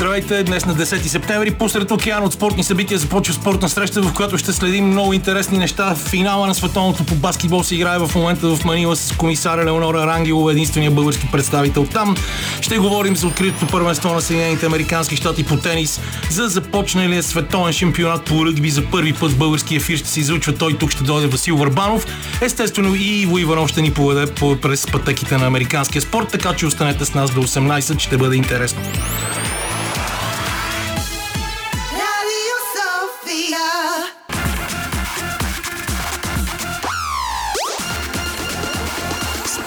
Здравейте, днес на 10 септември, посред океан от спортни събития започва спортна среща, в която ще следим много интересни неща. Финала на световното по баскетбол се играе в момента в Манила с комисаря Леонора Рангелова, единствения български представител там. Ще говорим за откритото първенство на Съединените Американски щати по тенис, за започналия световен шампионат по ръгби за първи път в български ефир ще се излучва той. Тук ще дойде Васил Върбанов. Естествено и Иво Иванов ще ни поведе през пътеките на американския спорт, така че останете с нас до 18, ще бъде интересно.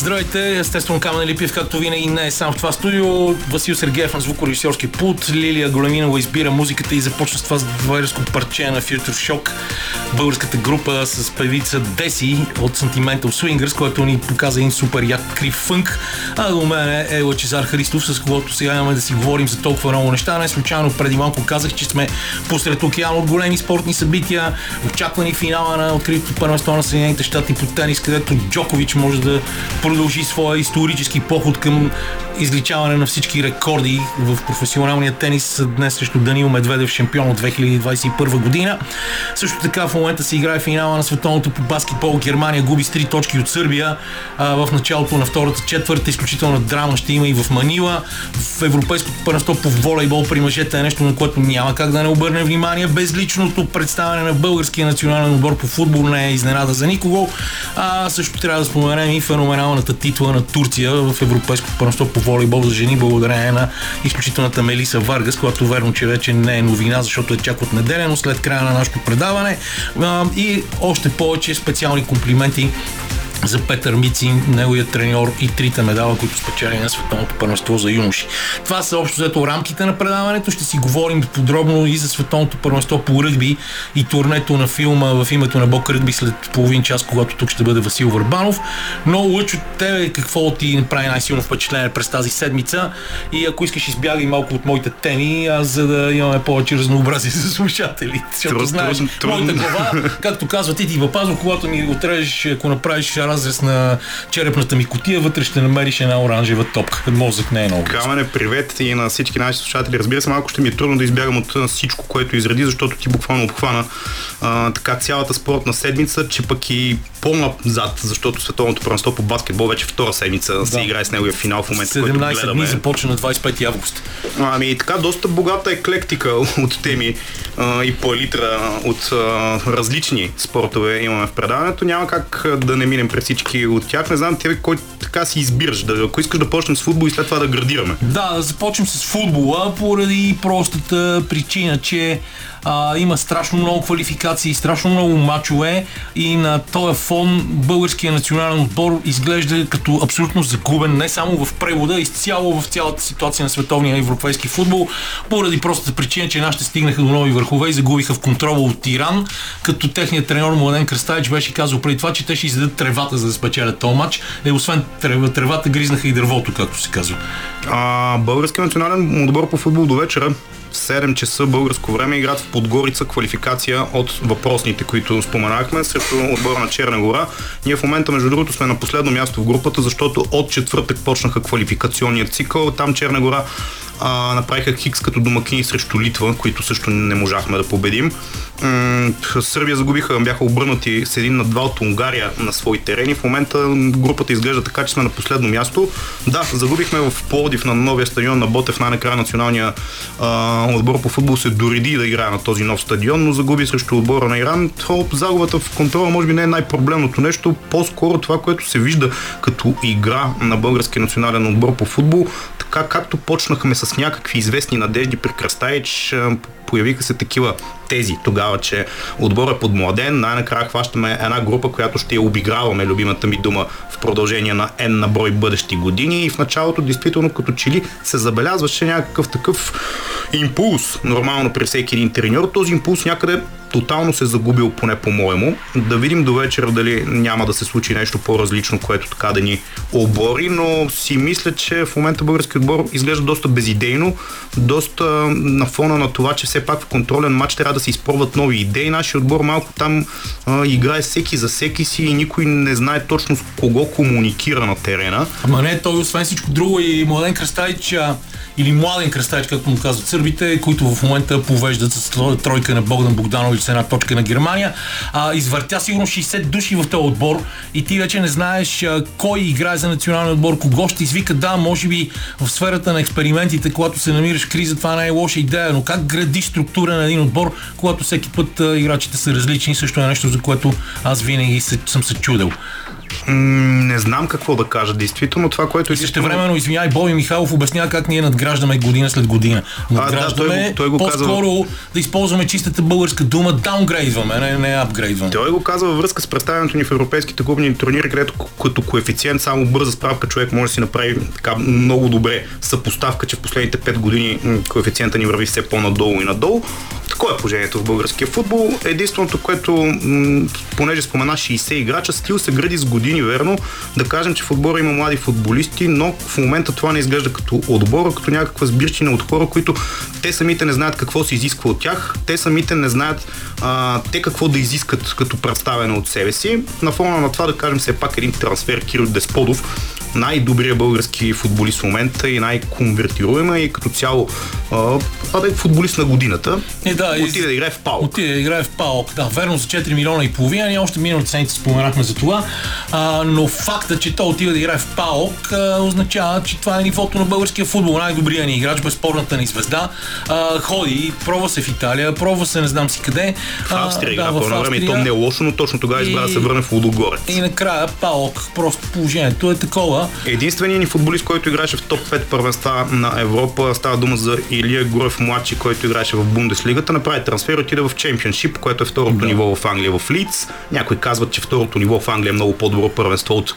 Здравейте, естествено Камен Липиев, както винаги не е сам в това студио. Васил Сергеев на звукорежисьорски пут, Лилия Големинова избира музиката и започва с това двойерско парче на Future Shock. Българската група с певица Деси от Sentimental Swingers, който ни показа един супер як крив фънк. А до мен е Лачезар Христов, с когото сега имаме да си говорим за толкова много неща. Не случайно преди малко казах, че сме посред океан от големи спортни събития, очаквани финала на откритото първенство на Съединените щати по тенис, където Джокович може да продължи своя исторически поход към изличаване на всички рекорди в професионалния тенис днес срещу Данил Медведев, шампион от 2021 година. Също така в момента се играе финала на световното по баскетбол. Германия губи с 3 точки от Сърбия а, в началото на втората четвърта. Изключителна драма ще има и в Манила. В Европейското първенство по волейбол при мъжете е нещо, на което няма как да не обърне внимание. Безличното представяне на българския национален отбор по футбол не е изненада за никого. А също трябва да споменем и феноменалната титла на Турция в Европейското първенство по волейбол за жени, благодарение на изключителната Мелиса Варгас, която верно, че вече не е новина, защото е чак от неделя, но след края на нашето предаване. И още повече специални комплименти за Петър Мицин, неговият треньор и трите медала, които спечели на Световното първенство за юноши. Това са общо взето рамките на предаването. Ще си говорим подробно и за Световното първенство по ръгби и турнето на филма в името на Бог ръгби след половин час, когато тук ще бъде Васил Върбанов. Но лъч от тебе какво ти направи най-силно впечатление през тази седмица и ако искаш избягай малко от моите теми, аз за да имаме повече разнообразие за слушателите. Защото знаеш, моята глава, както казва ти, ти въпазва, когато ми отрежеш, ако направиш разрез на черепната ми котия, вътре ще намериш една оранжева топка. Мозък не е много. Камене, привет и на всички наши слушатели. Разбира се, малко ще ми е трудно да избягам от всичко, което изреди, защото ти буквално обхвана а, така цялата спортна седмица, че пък и по-назад, защото световното първенство по баскетбол вече втора седмица да. се играе с неговия финал в момента, 17 който гледаме. дни започва на 25 август. Ами така, доста богата еклектика от теми а, и палитра от а, различни спортове имаме в предаването. Няма как да не минем през всички от тях. Не знам тебе кой така си избираш. Да, ако искаш да почнем с футбол и след това да градираме. Да, да започнем с футбола поради простата причина, че а, има страшно много квалификации, страшно много мачове и на този фон българския национален отбор изглежда като абсолютно загубен не само в превода, изцяло в цялата ситуация на световния европейски футбол, поради простата причина, че нашите стигнаха до нови върхове и загубиха в контрола от Иран, като техният треньор Младен Кръставич беше казал преди това, че те ще издадат тревата за да спечелят този матч. Е, освен тревата, гризнаха и дървото, както се казва. А, българския национален отбор по футбол до вечера 7 часа българско време играят в Подгорица квалификация от въпросните, които споменахме, срещу отбора на Черна гора. Ние в момента, между другото, сме на последно място в групата, защото от четвъртък почнаха квалификационния цикъл. Там Черна гора а, направиха хикс като домакини срещу Литва, които също не можахме да победим. М- Сърбия загубиха, бяха обърнати с един на два от Унгария на свои терени. В момента групата изглежда така, че сме на последно място. Да, загубихме в Плодив на новия стадион на Ботев, най-накрая националния а, отбор по футбол се дореди да играе на този нов стадион, но загуби срещу отбора на Иран. То, загубата в контрола може би не е най-проблемното нещо, по-скоро това, което се вижда като игра на българския национален отбор по футбол, така както почнахме с някакви известни надежди при Кръстаич, появиха се такива тези тогава, че отбор е подмладен, най-накрая хващаме една група, която ще я обиграваме, любимата ми дума, в продължение на N на брой бъдещи години и в началото, действително, като че ли се забелязваше някакъв такъв импулс, нормално при всеки един треньор. Този импулс някъде тотално се загубил, поне по-моему. Да видим до вечера дали няма да се случи нещо по-различно, което така да ни обори, но си мисля, че в момента български отбор изглежда доста безидейно, доста на фона на това, че все пак в контролен матч трябва да се изпробват нови идеи. Нашия отбор малко там а, играе всеки за всеки си и никой не знае точно с кого комуникира на терена. Ама не, той освен всичко друго и Младен Кръстайч или младен кръстач, както му казват сърбите, които в момента повеждат с тройка на Богдан Богданович с една точка на Германия. А, извъртя сигурно 60 души в този отбор и ти вече не знаеш а, кой играе за националния отбор, кого ще извика. Да, може би в сферата на експериментите, когато се намираш в криза, това не е лоша идея, но как гради структура на един отбор, когато всеки път а, играчите са различни, също е нещо, за което аз винаги се, съм се чудил не знам какво да кажа. Действително това, което... И също времено, извиняй, Боби Михайлов обяснява как ние надграждаме година след година. Надграждаме а, да, той, той го по-скоро казва... да използваме чистата българска дума, даунгрейдваме, не, не апгрейдваме. Той го казва във връзка с представянето ни в европейските клубни турнири, където като коефициент само бърза справка човек може да си направи така много добре съпоставка, че в последните 5 години коефициента ни върви все по-надолу и надолу. Такова е положението в българския футбол. Единственото, което, понеже спомена 60 играча, стил се гради с години, верно. Да кажем, че в отбора има млади футболисти, но в момента това не изглежда като отбор, а като някаква сбирщина от хора, които те самите не знаят какво се изисква от тях, те самите не знаят а, те какво да изискат като представено от себе си. На фона на това да кажем все пак един трансфер Кирил Десподов, най-добрият български футболист в момента и най-конвертируема и като цяло а, а да е футболист на годината. Е, да, отиде да играе в ПАОК. Отиде да играе в ПАОК, да, верно за 4 милиона и половина, ние още миналата седмица споменахме за това, а, но факта, че той отива да играе в ПАОК а, означава, че това е нивото на българския футбол, най-добрият ни играч, безспорната ни звезда, а, ходи, пробва се в Италия, пробва се не знам си къде. В Австрия игра да, по време и то не е лошо, но точно тогава избра да се върне в Лудогорец. И накрая ПАОК, просто положението е такова. Единственият ни футболист, който играеше в топ 5 първенства на Европа, става дума за Илия Гурев младши, който играеше в Бундеслигата, направи трансфер, отиде в Чемпионшип, което е второто да. ниво в Англия в Лиц. Някои казват, че второто ниво в Англия е много по-добро първенство от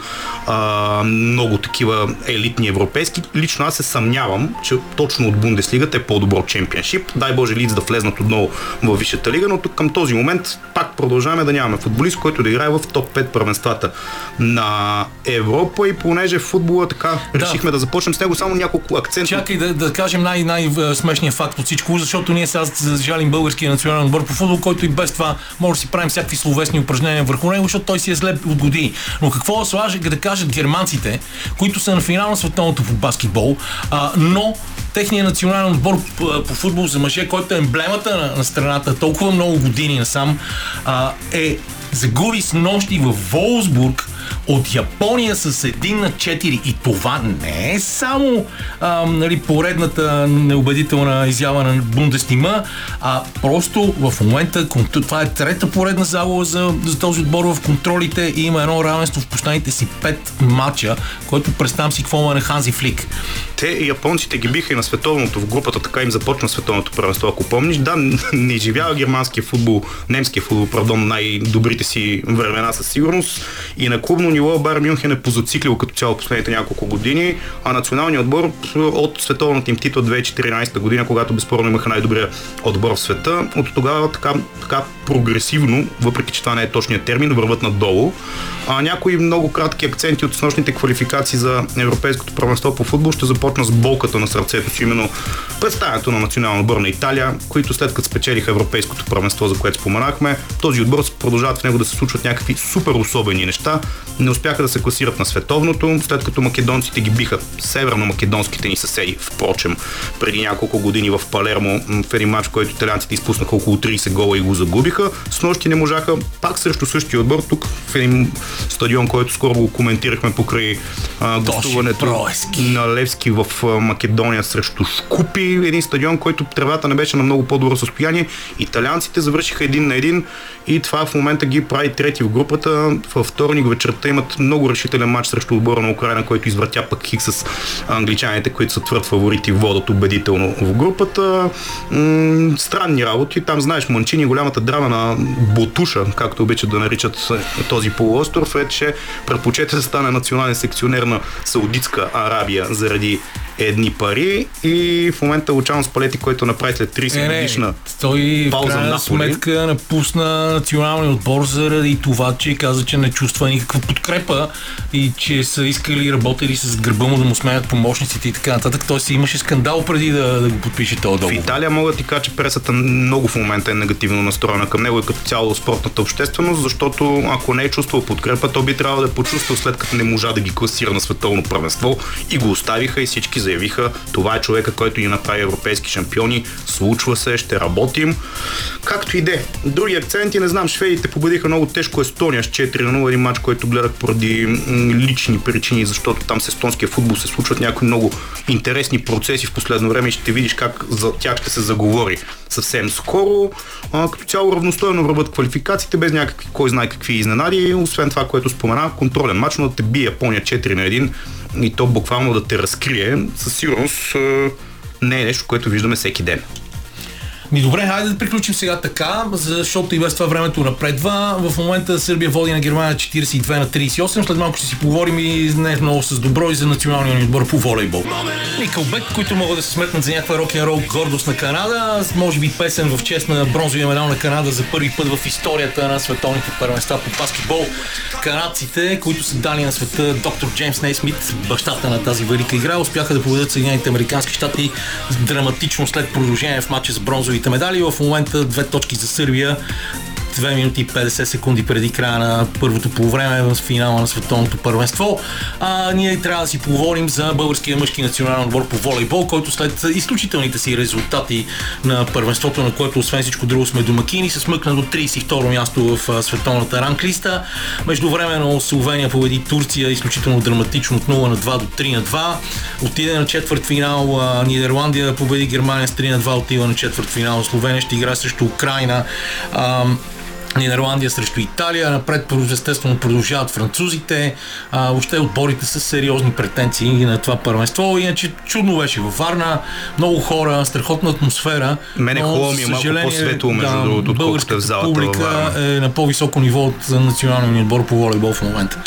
а, много такива елитни европейски. Лично аз се съмнявам, че точно от Бундеслигата е по-добро Чемпионшип. Дай Боже Лиц да влезнат отново в Висшата лига, но тук към този момент пак продължаваме да нямаме футболист, който да играе в топ 5 първенствата на Европа и понеже футбола така да. решихме да започнем с него само няколко акцента. Чакай да, да кажем най- най-смешния факт от всичко, защото ние сега жалим българския национален отбор по футбол, който и без това може да си правим всякакви словесни упражнения върху него, защото той си е зле от години. Но какво да слаже да кажат германците, които са на финал на световното по баскетбол, а, но техният национален отбор по, по футбол за мъже, който е емблемата на, на страната толкова много години насам, а, е загуби с нощи в Волсбург от Япония с 1 на 4 и това не е само а, нали, поредната неубедителна изява на Бундестима, а просто в момента това е трета поредна загуба за, за този отбор в контролите и има едно равенство в последните си 5 матча, който представям си какво е на Ханзи Флик. Те японците ги биха и на световното в групата, така им започна световното първенство, ако помниш. Да, не изживява германския футбол, немския футбол, пардон, най-добрите си времена със сигурност и на клубно ниво Бар Мюнхен е позациклил като цяло последните няколко години, а националният отбор от световната им титла 2014 година, когато безспорно имаха най-добрия отбор в света, от тогава така, така прогресивно, въпреки че това не е точният термин, върват надолу. А някои много кратки акценти от снощните квалификации за Европейското първенство по футбол ще започна с болката на сърцето си, именно представянето на национална отбор на Италия, които след като спечелиха Европейското първенство, за което споменахме, този отбор продължават в него да се случват някакви супер особени неща. Не успяха да се класират на световното, след като македонците ги биха северно-македонските ни съседи, впрочем, преди няколко години в Палермо, в един матч, който италианците изпуснаха около 30 гола и го загубиха. С нощи не можаха пак срещу същия отбор, тук в един стадион, който скоро го коментирахме покрай а, гостуването на Левски в Македония срещу Шкупи, един стадион, който тревата не беше на много по-добро състояние. Италианците завършиха един на един и това в момента ги прави трети в групата. Във вторник вечерта имат много решителен матч срещу отбора на Украина, който извратя пък хик с англичаните, които са твърд фаворити, водят убедително в групата. Странни работи. Там знаеш, Манчини, голямата драма на Ботуша, както обичат да наричат този полуостров, е, че предпочете да стане национален секционер на Саудитска Арабия заради едни пари и в момента Лучано Спалети, който направи след 30 Не, годишна той в пауза крайна на сметка напусна националния отбор заради това, че каза, че не чувства никаква подкрепа и че са искали работили с гърба му да му сменят помощниците и така нататък. Той си имаше скандал преди да, да го подпише този В договор. Италия мога да ти кажа, че пресата много в момента е негативно настроена към него и като цяло спортната общественост, защото ако не е чувствал подкрепа, то би трябвало да е почувствал след като не можа да ги класира на световно първенство и го оставиха и всички заявиха, това е човека, който ни направи европейски шампиони, случва се, ще работим. Както и де. Други акценти, не знам, шведите победиха много тежко Естония с 4 на 0, един матч, който гледах поради лични причини, защото там с естонския футбол се случват някои много интересни процеси в последно време и ще видиш как за тях ще се заговори съвсем скоро. А, като цяло равностойно върват квалификациите, без някакви, кой знае какви изненади, освен това, което спомена, контролен матч, но да те бие Япония 4 на 1 и то буквално да те разкрие, със сигурност не е нещо, което виждаме всеки ден. Ми добре, хайде да приключим сега така, защото и без това времето напредва. В момента Сърбия води на Германия 42 на 38. След малко ще си поговорим и не много с добро и за националния ни отбор по волейбол. Никълбек, които могат да се сметнат за някаква рок н рол гордост на Канада, може би песен в чест на бронзовия медал на Канада за първи път в историята на световните първенства по баскетбол. Канадците, които са дали на света доктор Джеймс Нейсмит, бащата на тази велика игра, успяха да победят Съединените Американски щати драматично след продължение в матча с бронзовите медали. В момента две точки за Сърбия 2 минути и 50 секунди преди края на първото полувреме в финала на световното първенство. А, ние трябва да си поговорим за българския мъжки национален отбор по волейбол, който след изключителните си резултати на първенството, на което освен всичко друго сме домакини, се смъкна до 32 място в световната ранглиста. Междувременно Словения победи Турция изключително драматично от 0 на 2 до 3 на 2. Отиде на четвърт финал Нидерландия победи Германия с 3 на 2, отива на четвърт финал Словения ще игра срещу Украина. Нидерландия срещу Италия, напред естествено продължават французите, а, въобще отборите са сериозни претенции на това първенство, иначе чудно беше във Варна, много хора, страхотна атмосфера. Мене но, хубаво ми е малко по-светло, между другото, отколкото българската в залата публика е на по-високо ниво от националния ни отбор по волейбол в момента.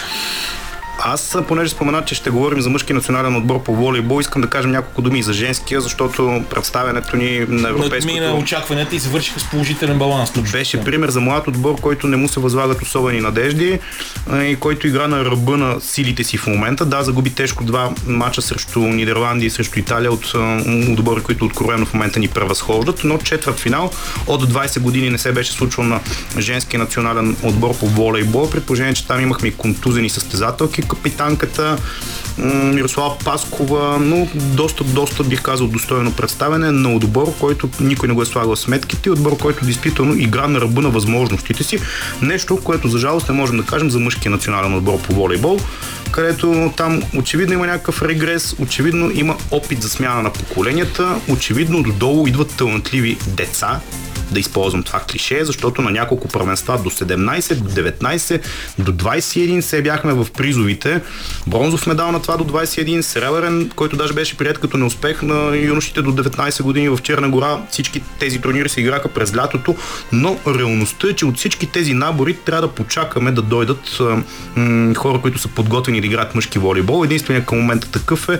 Аз, понеже спомена, че ще говорим за мъжки национален отбор по волейбол, искам да кажем няколко думи и за женския, защото представянето ни на Надмина европейското очакванията и завършиха с положителен баланс. Точно беше пример за млад отбор, който не му се възлагат особени надежди и който игра на ръба на силите си в момента. Да, загуби тежко два мача срещу Нидерландия и срещу Италия от отбори, които откровено в момента ни превъзхождат, но четвърт финал от 20 години не се беше случвал на женския национален отбор по волейбол, при положение, че там имахме и контузени състезателки, капитанката Мирослава Паскова, но доста, доста бих казал достойно представяне на отбор, който никой не го е слагал сметките отбор, който действително игра на ръба на възможностите си. Нещо, което за жалост не можем да кажем за мъжкия национален отбор по волейбол, където там очевидно има някакъв регрес, очевидно има опит за смяна на поколенията, очевидно додолу идват талантливи деца, да използвам това клише, защото на няколко първенства до 17, до 19, до 21 се бяхме в призовите. Бронзов медал на това до 21, сребърен, който даже беше прият като неуспех на юношите до 19 години в Черна гора. Всички тези турнири се играха през лятото, но реалността е, че от всички тези набори трябва да почакаме да дойдат м- хора, които са подготвени да играят мъжки волейбол. Единственият към момента такъв е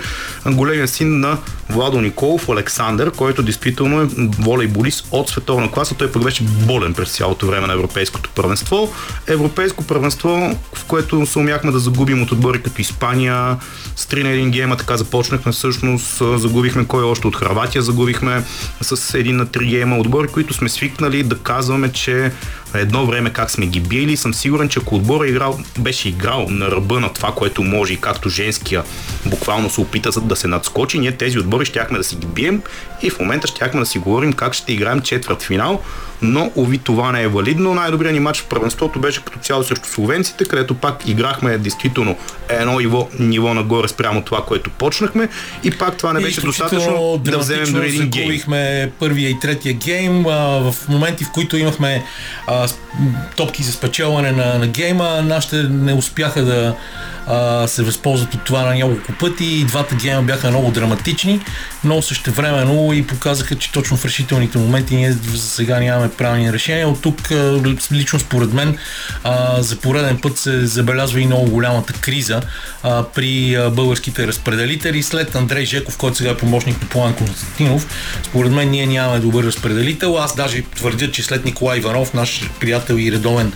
големия син на Владо Николов, Александър, който действително е волейболист от световна класа. Той пък беше болен през цялото време на Европейското първенство. Европейско първенство, в което се умяхме да загубим от отбори като Испания, с 3 на 1 гейма, така започнахме всъщност, загубихме кой още от Харватия, загубихме с 1 на 3 гейма отбори, които сме свикнали да казваме, че едно време как сме ги били. Съм сигурен, че ако отбора е играл, беше играл на ръба на това, което може и както женския буквално се опита да се надскочи, ние тези отбори щяхме да си ги бием и в момента щяхме да си говорим как ще играем четвърт финал, но ови това не е валидно. Най-добрият ни матч в първенството беше като цяло срещу словенците, където пак играхме действително едно ниво, ниво нагоре спрямо това, което почнахме и пак това не беше достатъчно да вземем дори един гейм. първия и третия гейм. А, в моменти, в които имахме а, топки за спечелване на, на гейма, нашите не успяха да а, се възползват от това на няколко пъти и двата гейма бяха много драматични, но същевременно и показаха, че точно в решителните моменти ние за сега нямаме правилни решения. От тук лично според мен а, за пореден път се забелязва и много голямата криза а, при българските разпределители. След Андрей Жеков, който сега е помощник на План Константинов, според мен ние нямаме добър разпределител. Аз даже твърдя, че след Николай Иванов, наш приятел и редовен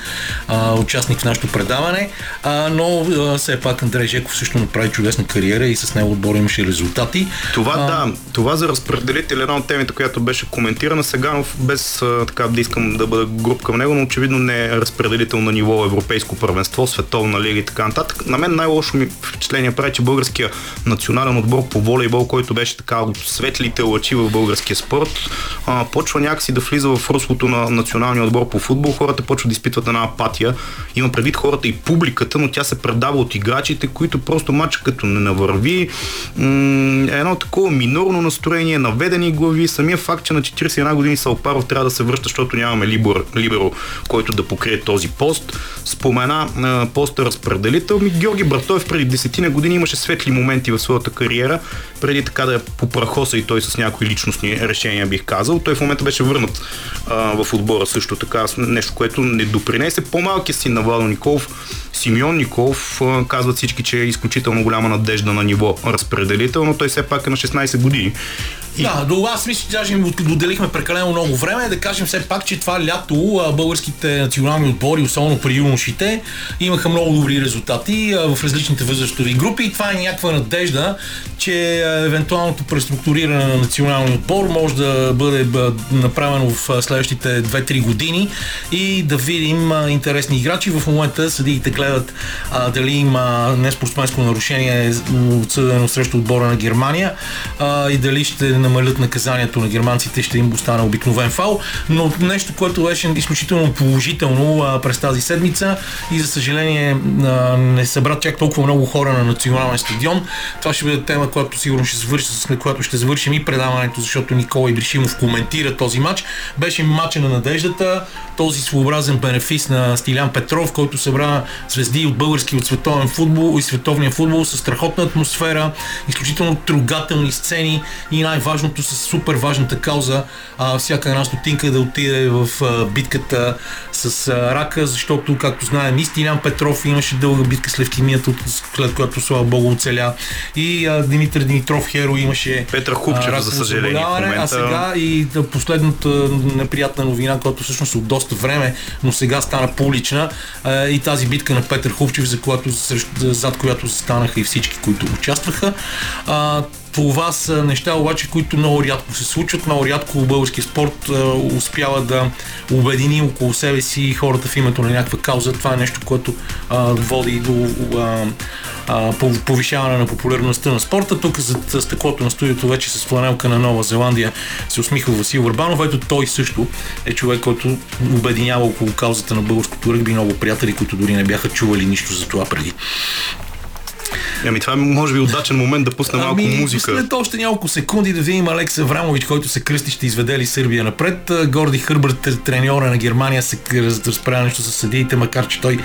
а, участник в нашото предаване, а, но а, все пак Андрей Жеков също направи чудесна кариера и с него отбор имаше резултати. Това а, да, това за разпределител е една от темите, която беше коментирана. Сеганов, без така да искам да бъда груп към него, но очевидно не е разпределител на ниво европейско първенство, световна лига и така нататък. На мен най-лошо ми впечатление прави, че българския национален отбор по волейбол, който беше така от светлите лъчи в българския спорт, а, почва някакси да влиза в руслото на националния отбор по футбол. Хората почват да изпитват една апатия. Има предвид хората и публиката, но тя се предава от играчите, които просто матча като не навърви. М- едно такова минорно настроение, наведени глави. Самия факт, че на 41 години Салпаров трябва да се връща, защото нямаме либер, либеро, който да покрие този пост. Спомена а, поста разпределител. Ми, Георги Братоев преди десетина години имаше светли моменти в своята кариера, преди така да попрахоса и той с някои личностни решения, бих казал. Той в момента беше върнат а, в отбора също така, нещо, което не допринесе. По-малкият си на Владо Николов, Симеон Николов, а, казват всички, че е изключително голяма надежда на ниво разпределител, но той все пак е на 16 години и... Да, до аз мисля, че даже им отделихме прекалено много време. Да кажем все пак, че това лято българските национални отбори, особено при юношите, имаха много добри резултати в различните възрастови групи и това е някаква надежда, че евентуалното преструктуриране на националния отбор може да бъде направено в следващите 2-3 години и да видим интересни играчи. В момента съдиите гледат а, дали има неспортсменско нарушение отсъдено срещу отбора на Германия а, и дали ще намалят наказанието на германците, ще им остане обикновен фал. Но нещо, което беше изключително положително а, през тази седмица и за съжаление а, не събра чак толкова много хора на национален стадион. Това ще бъде тема, която сигурно ще завърши, с която ще завършим и предаването, защото Никола Ибришимов коментира този матч. Беше матча на надеждата, този своеобразен бенефис на Стилян Петров, който събра звезди от български от световен футбол и световния футбол с страхотна атмосфера, изключително трогателни сцени и най-важното с супер важната кауза а, всяка една стотинка да отиде в а, битката с а, рака, защото, както знаем, и Стилян Петров имаше дълга битка с левкемията, след която, слава богу, оцеля. И а, Димитър Димитров Херо имаше Петър Хупчев, за съжаление. А сега и последната неприятна новина, която всъщност от доста време, но сега стана публична а, и тази битка на Петър Хупчев, за която, зад която застанаха и всички, които участваха. А, това са неща обаче, които много рядко се случват. Много рядко български спорт успява да обедини около себе си хората в името на някаква кауза. Това е нещо, което а, води до а, а, повишаване на популярността на спорта. Тук за стъклото на студиото вече с фланелка на Нова Зеландия се усмихва Васил Върбанов. Ето той също е човек, който обединява около каузата на българското ръгби много приятели, които дори не бяха чували нищо за това преди. Ами това е може би удачен момент да пусне малко ами, музика. След още няколко секунди да видим Алекс Аврамович, който се кръсти, ще изведе ли Сърбия напред. Горди Хърбърт, треньора на Германия, се разправя нещо с съдиите, макар че той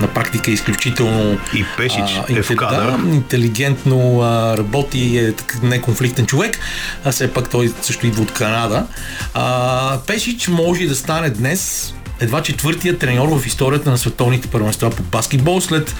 на практика е изключително и Пешич а, е в кадър. Да, интелигентно а, работи, е неконфликтен човек, а все пак той също идва от Канада. А, Пешич може да стане днес едва четвъртия треньор в историята на световните първенства по баскетбол след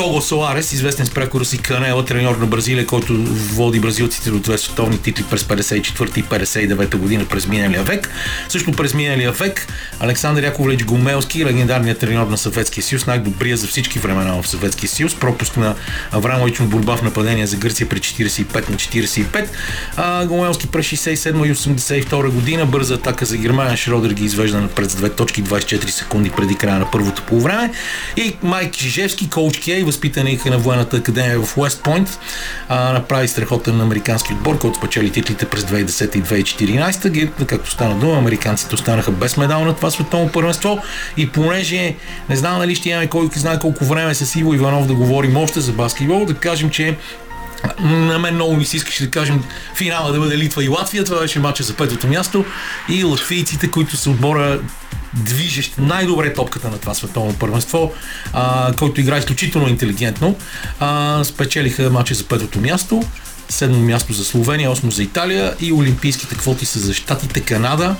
Того Соларес, известен с прекора си Канела, треньор на Бразилия, който води бразилците до две световни титли през 54 и 59 година през миналия век. Също през миналия век Александър Яковлевич Гомелски, легендарният треньор на Съветския съюз, най-добрия за всички времена в Съветския съюз, пропуск на Аврамович борба в нападение за Гърция при 45 на 45. А, Гомелски през 67 и 82 година бърза атака за Германия. Шродер ги извежда напред с две точки 24 секунди преди края на първото полувреме. И Майк Жижевски, коуч Кей, възпитаник на военната академия в Уест Пойнт. направи страхотен американски отбор, който спечели титлите през 2010 и 2014. Ги, както стана дума, американците останаха без медал на това световно първенство. И понеже не знам дали ще имаме кой знае колко време с Иво Иванов да говорим още за баскетбол, да кажем, че на мен много ми се искаше да кажем финала да бъде Литва и Латвия. Това беше матча за петото място. И латвийците, които са отбора движещ най-добре топката на това световно първенство, а, който игра изключително интелигентно. А, спечелиха матча за петото място, седмо място за Словения, осмо за Италия и олимпийските квоти са за Штатите, Канада,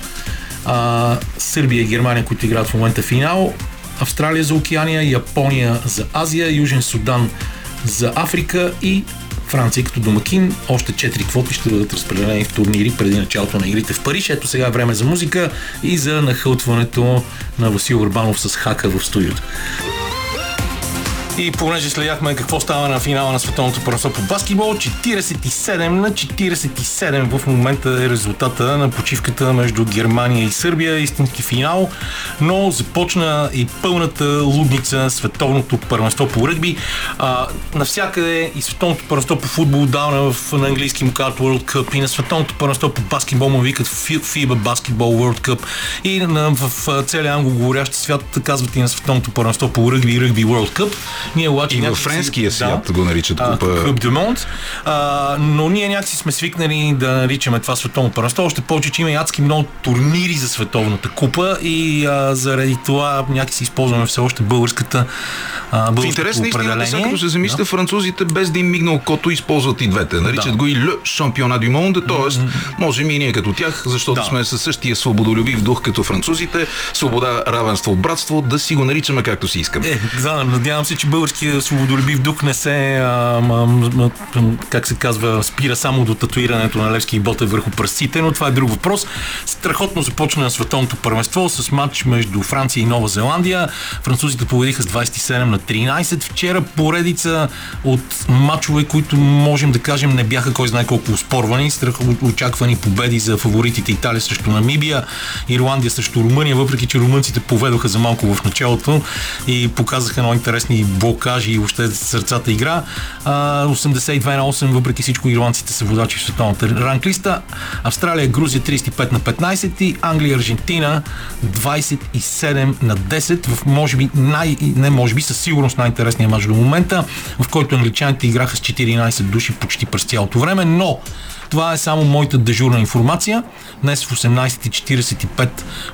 а, Сърбия и Германия, които играят в момента финал, Австралия за Океания, Япония за Азия, Южен Судан за Африка и Франция като домакин. Още 4 квоти ще бъдат разпределени в турнири преди началото на игрите в Париж. Ето сега е време за музика и за нахълтването на Васил Урбанов с хака в студиото. И понеже следяхме какво става на финала на световното първенство по баскетбол, 47 на 47 в момента е резултата на почивката между Германия и Сърбия, истински финал, но започна и пълната лудница световното първенство по ръгби. А, навсякъде и световното първенство по футбол давна в, на английски му казват World Cup и на световното първенство по баскетбол му викат FIBA Basketball World Cup и на, в, в целия англоговорящ свят казват и на световното първенство по ръгби и ръгби World Cup. Ние обаче и във френския свят да, го наричат купа. Клуб де Монт. Но ние някакси сме свикнали да наричаме това световно първенство. Още повече, че има адски много турнири за световната купа и а, заради това някакси използваме все още българската а, В интерес на истината, сега като се замисля, да. французите без да им мигнал кото използват и двете. Наричат да. го и Ле Шампиона дю Monde, т.е. можем и ние като тях, защото да. сме със същия свободолюбив дух като французите, свобода, равенство, братство, да си го наричаме както си искаме. Е, да, надявам се, че българския свободолюбив дух не се, а, а, как се казва, спира само до татуирането на Левски и Боте върху пръстите, но това е друг въпрос. Страхотно започна на световното първенство с матч между Франция и Нова Зеландия. Французите победиха с 27 на 13. Вчера поредица от матчове, които можем да кажем не бяха кой знае колко спорвани. Очаквани победи за фаворитите Италия срещу Намибия, Ирландия срещу Румъния, въпреки че румънците поведоха за малко в началото и показаха много интересни блокажи и въобще сърцата игра. 82 на 8, въпреки всичко ирландците са водачи в световната ранглиста. Австралия, Грузия 35 на 15 и Англия, Аржентина 27 на 10 в може би най, не може би със сигурност най-интересния матч до момента, в който англичаните играха с 14 души почти през цялото време, но това е само моята дежурна информация. Днес в 18.45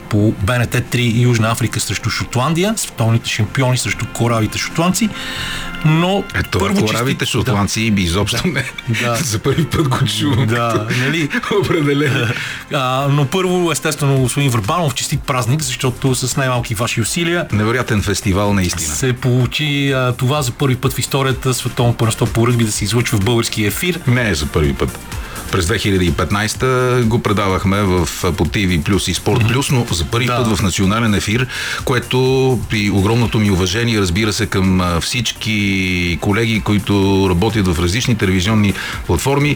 по БНТ 3 Южна Африка срещу Шотландия, световните шампиони срещу коравите шотландци. Но Ето, първо коравите чисти... шотландци да. изобщо да. не. Да. За първи път го чувам. Да, нали? Определено. А, но първо, естествено, господин Върбанов, честит празник, защото с най-малки ваши усилия. Невероятен фестивал, наистина. Се получи а, това за първи път в историята световно първенство по ръгби да се излъчва в български ефир. Не е за първи път. През 2015 го предавахме в по TV Плюс и Спорт Плюс, но за първи да. път в национален ефир, което при огромното ми уважение, разбира се, към всички колеги, които работят в различни телевизионни платформи,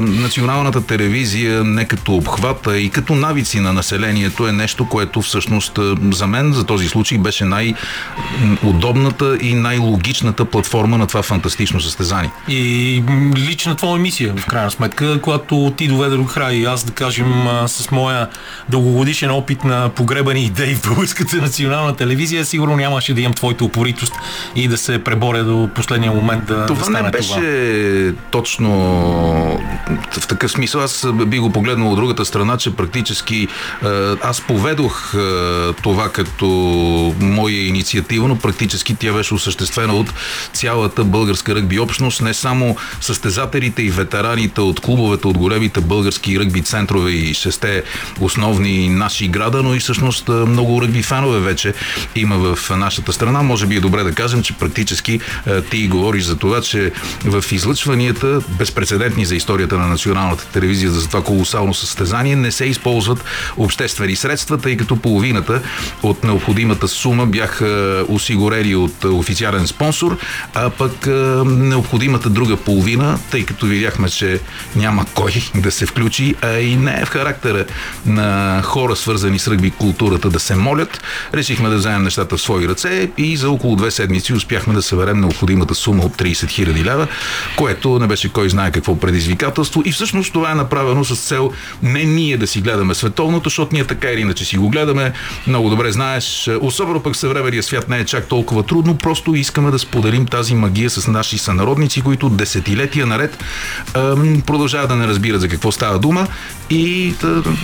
националната телевизия не като обхвата и като навици на населението е нещо, което всъщност за мен за този случай беше най-удобната и най-логичната платформа на това фантастично състезание. И лична твоя мисия, в крайна сметка, когато ти доведе до край. Аз, да кажем, с моя дългогодишен опит на погребани идеи в българската национална телевизия, сигурно нямаше да имам твоята упоритост и да се преборя до последния момент да Това да не беше това. точно в такъв смисъл. Аз би го погледнал от другата страна, че практически аз поведох това като моя инициатива, но практически тя беше осъществена от цялата българска ръгби общност, не само състезателите и ветераните от клуб клубовете от големите български ръгби центрове и шесте основни наши града, но и всъщност много ръгби фенове вече има в нашата страна. Може би е добре да кажем, че практически ти говориш за това, че в излъчванията, безпредседентни за историята на националната телевизия за това колосално състезание, не се използват обществени средства, тъй като половината от необходимата сума бяха осигурени от официален спонсор, а пък необходимата друга половина, тъй като видяхме, че няма кой да се включи, а и не е в характера на хора, свързани с ръгби културата, да се молят. Решихме да вземем нещата в свои ръце и за около две седмици успяхме да съберем необходимата сума от 30 000 лева, което не беше кой знае какво предизвикателство. И всъщност това е направено с цел не ние да си гледаме световното, защото ние така или иначе си го гледаме. Много добре знаеш, особено пък съвременния свят не е чак толкова трудно, просто искаме да споделим тази магия с наши сънародници, които десетилетия наред продължават продължават да не разбират за какво става дума и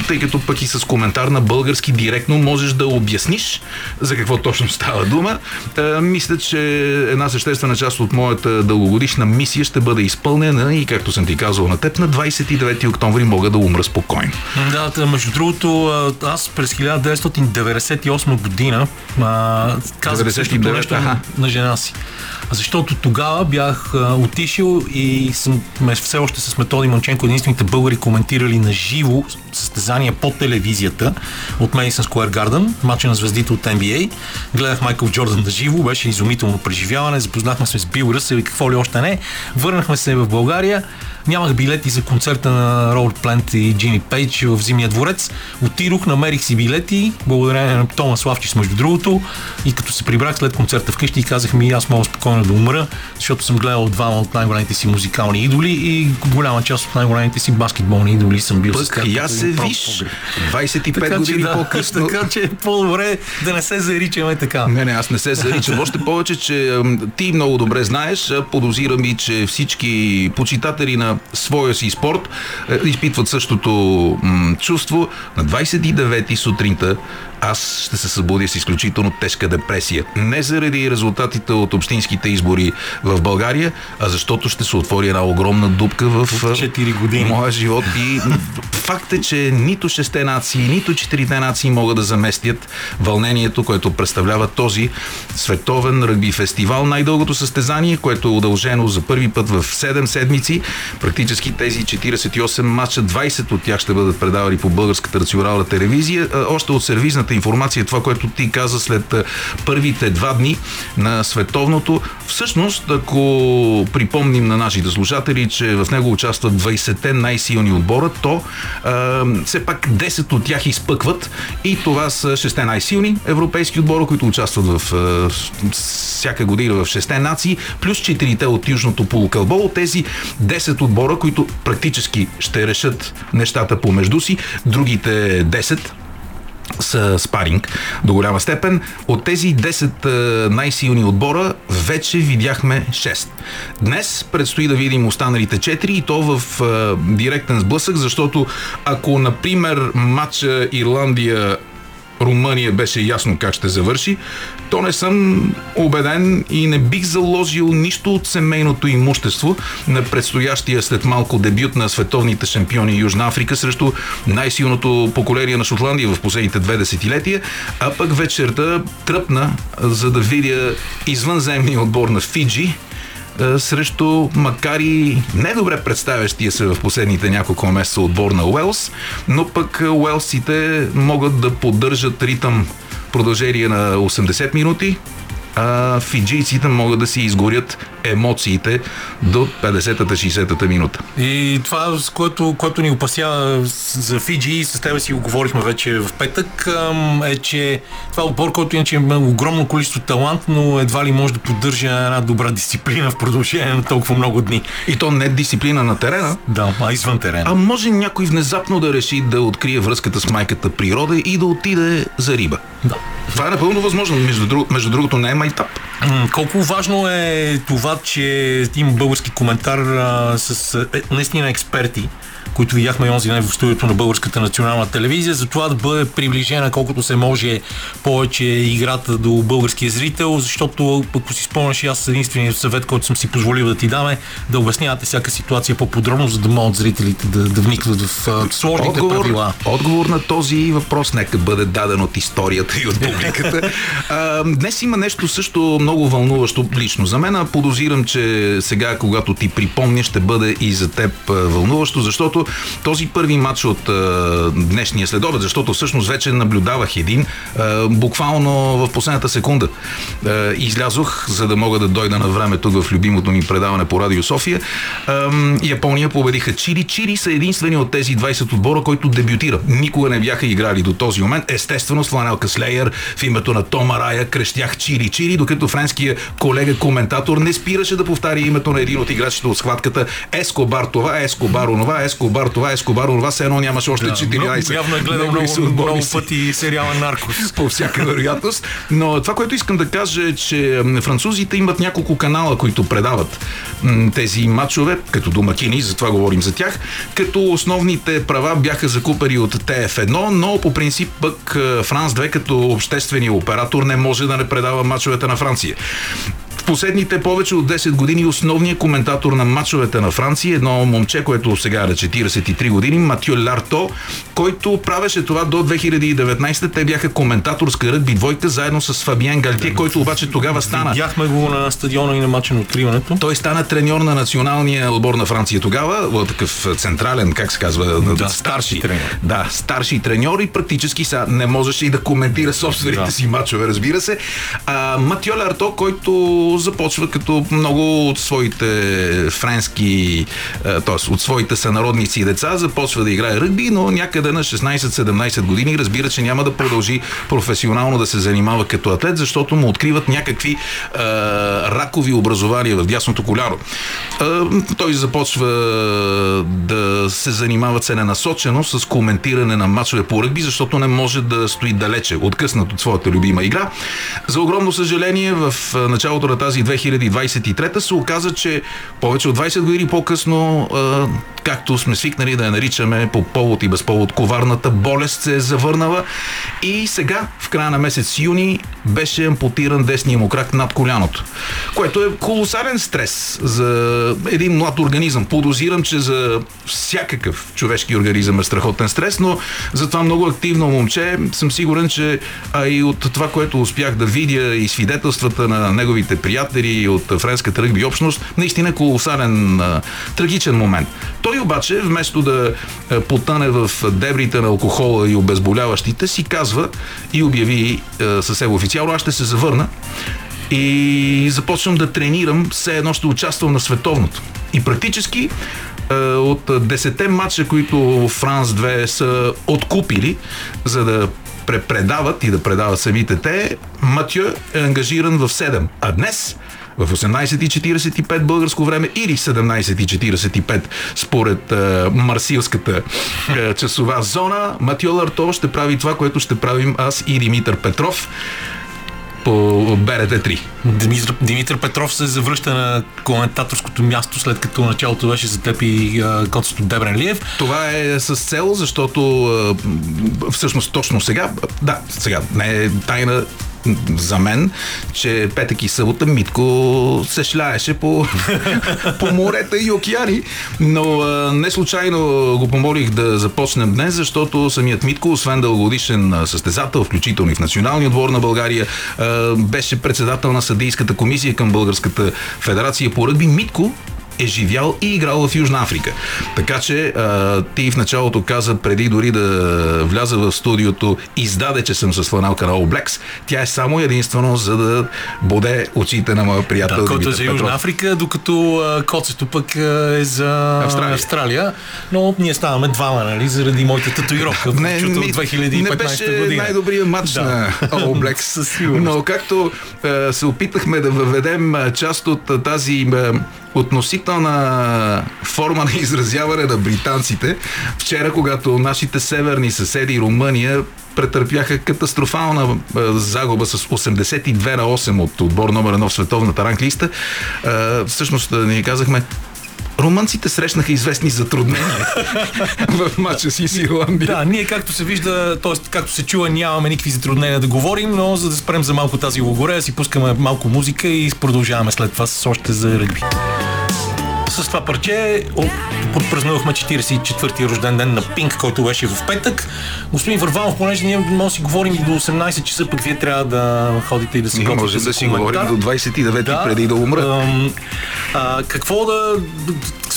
тъй като пък и с коментар на български директно можеш да обясниш за какво точно става дума, мисля, че една съществена част от моята дългогодишна мисия ще бъде изпълнена и както съм ти казал на теб, на 29 октомври мога да умра спокойно. Да, между другото, аз през 1998 година казах същото нещо на жена си. Защото тогава бях а, отишъл и съм, все още с Методи Манченко, единствените българи коментирали на живо състезания по телевизията от Madison Square Garden, матча на звездите от NBA. Гледах Майкъл Джордан на живо, беше изумително преживяване, запознахме се с Бил Ръсел и какво ли още не. Върнахме се в България Нямах билети за концерта на Роуд Плент и Джини Пейдж в Зимния дворец. Отидох, намерих си билети, благодарение на Тома Славчис, между другото. И като се прибрах след концерта вкъщи и казах ми, аз мога спокойно да умра, защото съм гледал двама от най-големите си музикални идоли и голяма част от най-големите си баскетболни идоли съм бил Пък, с тях. Я се виж, 25 така, години да, по-късно. Така че е по-добре да не се заричаме така. Не, не, аз не се заричам. Още повече, че ти много добре знаеш, подозирам и, че всички почитатели на своя си спорт, е, изпитват същото чувство. На 29-ти сутринта аз ще се събудя с изключително тежка депресия. Не заради резултатите от общинските избори в България, а защото ще се отвори една огромна дупка в 4 години. моя живот. И факт е, че нито шесте нации, нито четирите нации могат да заместят вълнението, което представлява този световен ръгби фестивал. Най-дългото състезание, което е удължено за първи път в 7 седмици. Практически тези 48 матча, 20 от тях ще бъдат предавани по българската национална телевизия. Още от сервизната информация, това, което ти каза след първите два дни на световното. Всъщност, ако припомним на нашите слушатели, че в него участват 20-те най-силни отбора, то а, все пак 10 от тях изпъкват и това са 6 най-силни европейски отбора, които участват в а, всяка година в 6 нации, плюс 4-те от Южното полукълбо. Тези 10 отбора, които практически ще решат нещата помежду си, другите 10 с спаринг до голяма степен. От тези 10 най-силни отбора вече видяхме 6. Днес предстои да видим останалите 4 и то в директен сблъсък, защото ако, например, матча Ирландия Румъния беше ясно как ще завърши, то не съм убеден и не бих заложил нищо от семейното имущество на предстоящия след малко дебют на световните шампиони Южна Африка срещу най-силното поколение на Шотландия в последните две десетилетия, а пък вечерта тръпна, за да видя извънземния отбор на Фиджи, срещу, макар и недобре представящия се в последните няколко месеца отбор на Уелс, но пък уелсите могат да поддържат ритъм продължение на 80 минути, а фиджийците могат да си изгорят емоциите до 50-та, 60-та минута. И това, с което, което ни опасява за Фиджи, с тебе си го говорихме вече в петък, е, че това е отбор, който иначе има огромно количество талант, но едва ли може да поддържа една добра дисциплина в продължение на толкова много дни. И то не дисциплина на терена. Да, а извън терена. А може някой внезапно да реши да открие връзката с майката природа и да отиде за риба. Да. Това е напълно възможно. Между, друг, между другото не е майтап. Колко важно е това, че има български коментар а, с е, наистина експерти, които видяхме онзи ден в студиото на Българската национална телевизия, за това да бъде приближена колкото се може повече играта до българския зрител, защото ако си спомняш, аз единствения съвет, който съм си позволил да ти даме, да обяснявате всяка ситуация по-подробно, за да могат зрителите да, да вникнат в а, сложните отговор, правила. Отговор на този въпрос нека бъде даден от историята и от публиката. а, днес има нещо също много вълнуващо лично за мен. Подозирам, че сега, когато ти припомня, ще бъде и за теб вълнуващо, защото този първи матч от а, днешния следобед, защото всъщност вече наблюдавах един, а, буквално в последната секунда а, излязох, за да мога да дойда на време тук в любимото ми предаване по Радио София. А, Япония победиха Чили. Чили са единствени от тези 20 отбора, който дебютира. Никога не бяха играли до този момент. Естествено, Сланелка Слеер в името на Тома Рая крещях Чили Чили, докато френския колега коментатор не спира спираше да повтаря името на един от играчите от схватката Ескобар това, Ескобар онова, Ескобар това, Ескобар онова, все едно нямаше още 14. Явно е гледал много, много пъти сериала Наркос. По всяка вероятност. Но това, което искам да кажа е, че французите имат няколко канала, които предават тези матчове, като домакини, затова говорим за тях, като основните права бяха закупени от ТФ1, но по принцип пък Франс 2 като обществения оператор не може да не предава матчовете на Франция последните повече от 10 години основният коментатор на матчовете на Франция, едно момче, което сега е на 43 години, Матю Ларто, който правеше това до 2019. Те бяха коментаторска ръгби двойка заедно с Фабиен Галтие, да, който обаче тогава стана. Видяхме го на стадиона и на матча на откриването. Той стана треньор на националния отбор на Франция тогава, такъв централен, как се казва, да, старши треньор. Да, старши треньор и практически са, не можеше и да коментира собствените да. си матчове, разбира се. А, Матио Ларто, който започва като много от своите френски, т.е. от своите сънародници и деца, започва да играе ръгби, но някъде на 16-17 години разбира, че няма да продължи професионално да се занимава като атлет, защото му откриват някакви е, ракови образования в дясното коляро. Е, той започва да се занимава целенасочено с коментиране на матчове по ръгби, защото не може да стои далече, откъснат от своята любима игра. За огромно съжаление, в началото на тази 2023 се оказа, че повече от 20 години по-късно, както сме свикнали да я наричаме по повод и без повод, коварната болест се е завърнала и сега, в края на месец юни, беше ампутиран десния му крак над коляното, което е колосален стрес за един млад организъм. Подозирам, че за всякакъв човешки организъм е страхотен стрес, но за това много активно момче съм сигурен, че а и от това, което успях да видя и свидетелствата на неговите приятели от френската ръгби общност, наистина колосален, трагичен момент. Той обаче, вместо да потъне в дебрите на алкохола и обезболяващите, си казва и обяви съвсем официално, аз ще се завърна и започвам да тренирам, все едно ще участвам на световното. И практически от 10 матча, които Франс 2 са откупили, за да препредават и да предават самите те, Матю е ангажиран в 7. А днес в 18.45 българско време или 17.45 според е, марсилската е, часова зона. Матио Ларто ще прави това, което ще правим аз и Димитър Петров по БРТ-3. Димитър, Димитър Петров се завръща на коментаторското място, след като началото беше за теб и коцето Дебрен Лиев. Това е с цел, защото всъщност точно сега, да, сега не е тайна, за мен, че петък и събота Митко се шляеше по, по морета и океани, но а, не случайно го помолих да започнем днес, защото самият Митко, освен дългогодишен състезател, включително и в Националния отбор на България, а, беше председател на съдийската комисия към Българската федерация по ръгби. Митко е живял и играл в Южна Африка. Така че а, ти в началото каза, преди дори да вляза в студиото, издаде, че съм с фланалка на All Blacks. Тя е само единствено за да боде очите на моя приятел. Да, който е за Южна Африка, докато а, коцето пък а, е за Австралия. Австралия. Но ние ставаме двама, нали, заради моята татуировка. Не, ми, 2015 не беше година. най-добрият матч да. на All Blacks. Но както а, се опитахме да въведем част от тази а, относителна форма на изразяване на британците. Вчера, когато нашите северни съседи Румъния претърпяха катастрофална загуба с 82 на 8 от отбор номер 1 в световната ранглиста, всъщност ни казахме, румънците срещнаха известни затруднения в матча си с Ирландия. Да, ние както се вижда, т.е. както се чува, нямаме никакви затруднения да говорим, но за да спрем за малко тази логорея, си пускаме малко музика и продължаваме след това с още за ръгби с това парче подпразнувахме 44-ти рожден ден на Пинк, който беше в петък. Господин Върванов, понеже ние може да си говорим до 18 часа, пък вие трябва да ходите и да си Ние може да си говорим до 29 да, преди да умра. А, какво да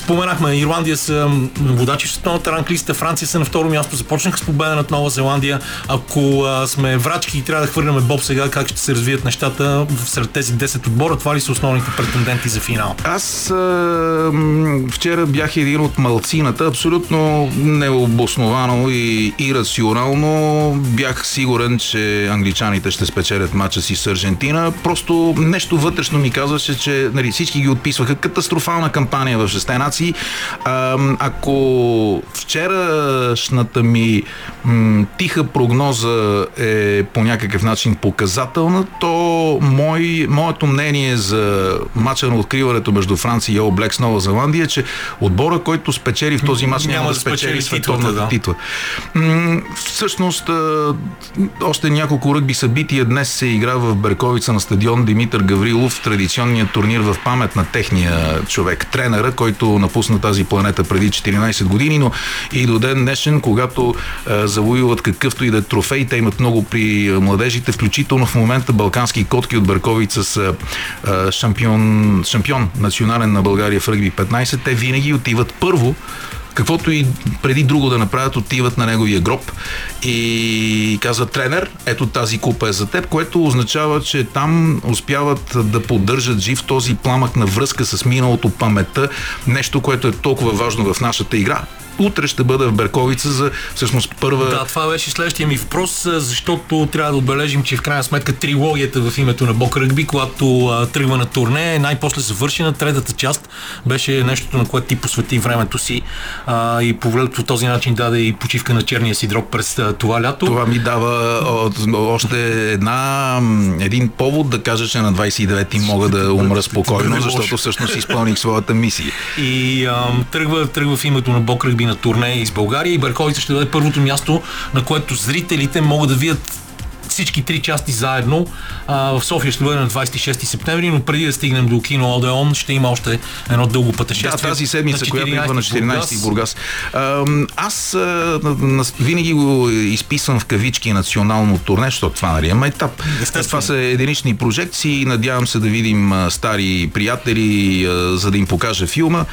Споменахме, Ирландия са водачи в световната ранглиста, Франция са на второ място, започнаха с победа над Нова Зеландия. Ако а, сме врачки и трябва да хвърляме Боб сега, как ще се развият нещата сред тези 10 отбора, това ли са основните претенденти за финал? Аз а, вчера бях един от малцината, абсолютно необосновано и ирационално. Бях сигурен, че англичаните ще спечелят матча си с Аржентина. Просто нещо вътрешно ми казваше, че нали, всички ги отписваха. Катастрофална кампания в шесте А, ако вчерашната ми м, тиха прогноза е по някакъв начин показателна, то мой, моето мнение за матча на откриването между Франция и All Blacks Нова Зеландия е, че отбора, който спечели в този матч, няма, няма да спечели, световната да. титла. М- всъщност, още няколко ръгби събития днес се игра в Берковица на стадион Димитър Гаврилов, традиционният турнир в памет на техния човек, тренера, който напусна тази планета преди 14 години, но и до ден днешен, когато е, завоюват какъвто и да е трофей, те имат много при младежите, включително в момента балкански котки от Берковица с е, шампион, шампион национален на България в ръгби 15, те винаги отиват първо каквото и преди друго да направят, отиват на неговия гроб и казват тренер, ето тази купа е за теб, което означава, че там успяват да поддържат жив този пламък на връзка с миналото, паметта, нещо, което е толкова важно в нашата игра утре ще бъда в Берковица за всъщност първа... Да, това беше следващия ми въпрос, защото трябва да отбележим, че в крайна сметка трилогията в името на Бок Ръгби, когато а, тръгва на турне, най-после завършена. Третата част беше нещото, на което ти посвети времето си а, и по, по този начин даде и почивка на черния си дрог през а, това лято. Това ми дава още една, един повод да кажа, че на 29-ти мога да умра спокойно, защото всъщност изпълних своята мисия. И а, тръгва, тръгва в името на Бок Ръгби на турне из България и Берковица ще даде първото място, на което зрителите могат да видят всички три части заедно. А, в София ще бъде на 26 септември, но преди да стигнем до кино Одеон, ще има още едно дълго пътешествие. Да, тази седмица, която идва на 14 Бургас. А, аз а, винаги го изписвам в кавички национално турне, защото това нали е етап. Това са единични прожекции. Надявам се да видим стари приятели, за да им покажа филма.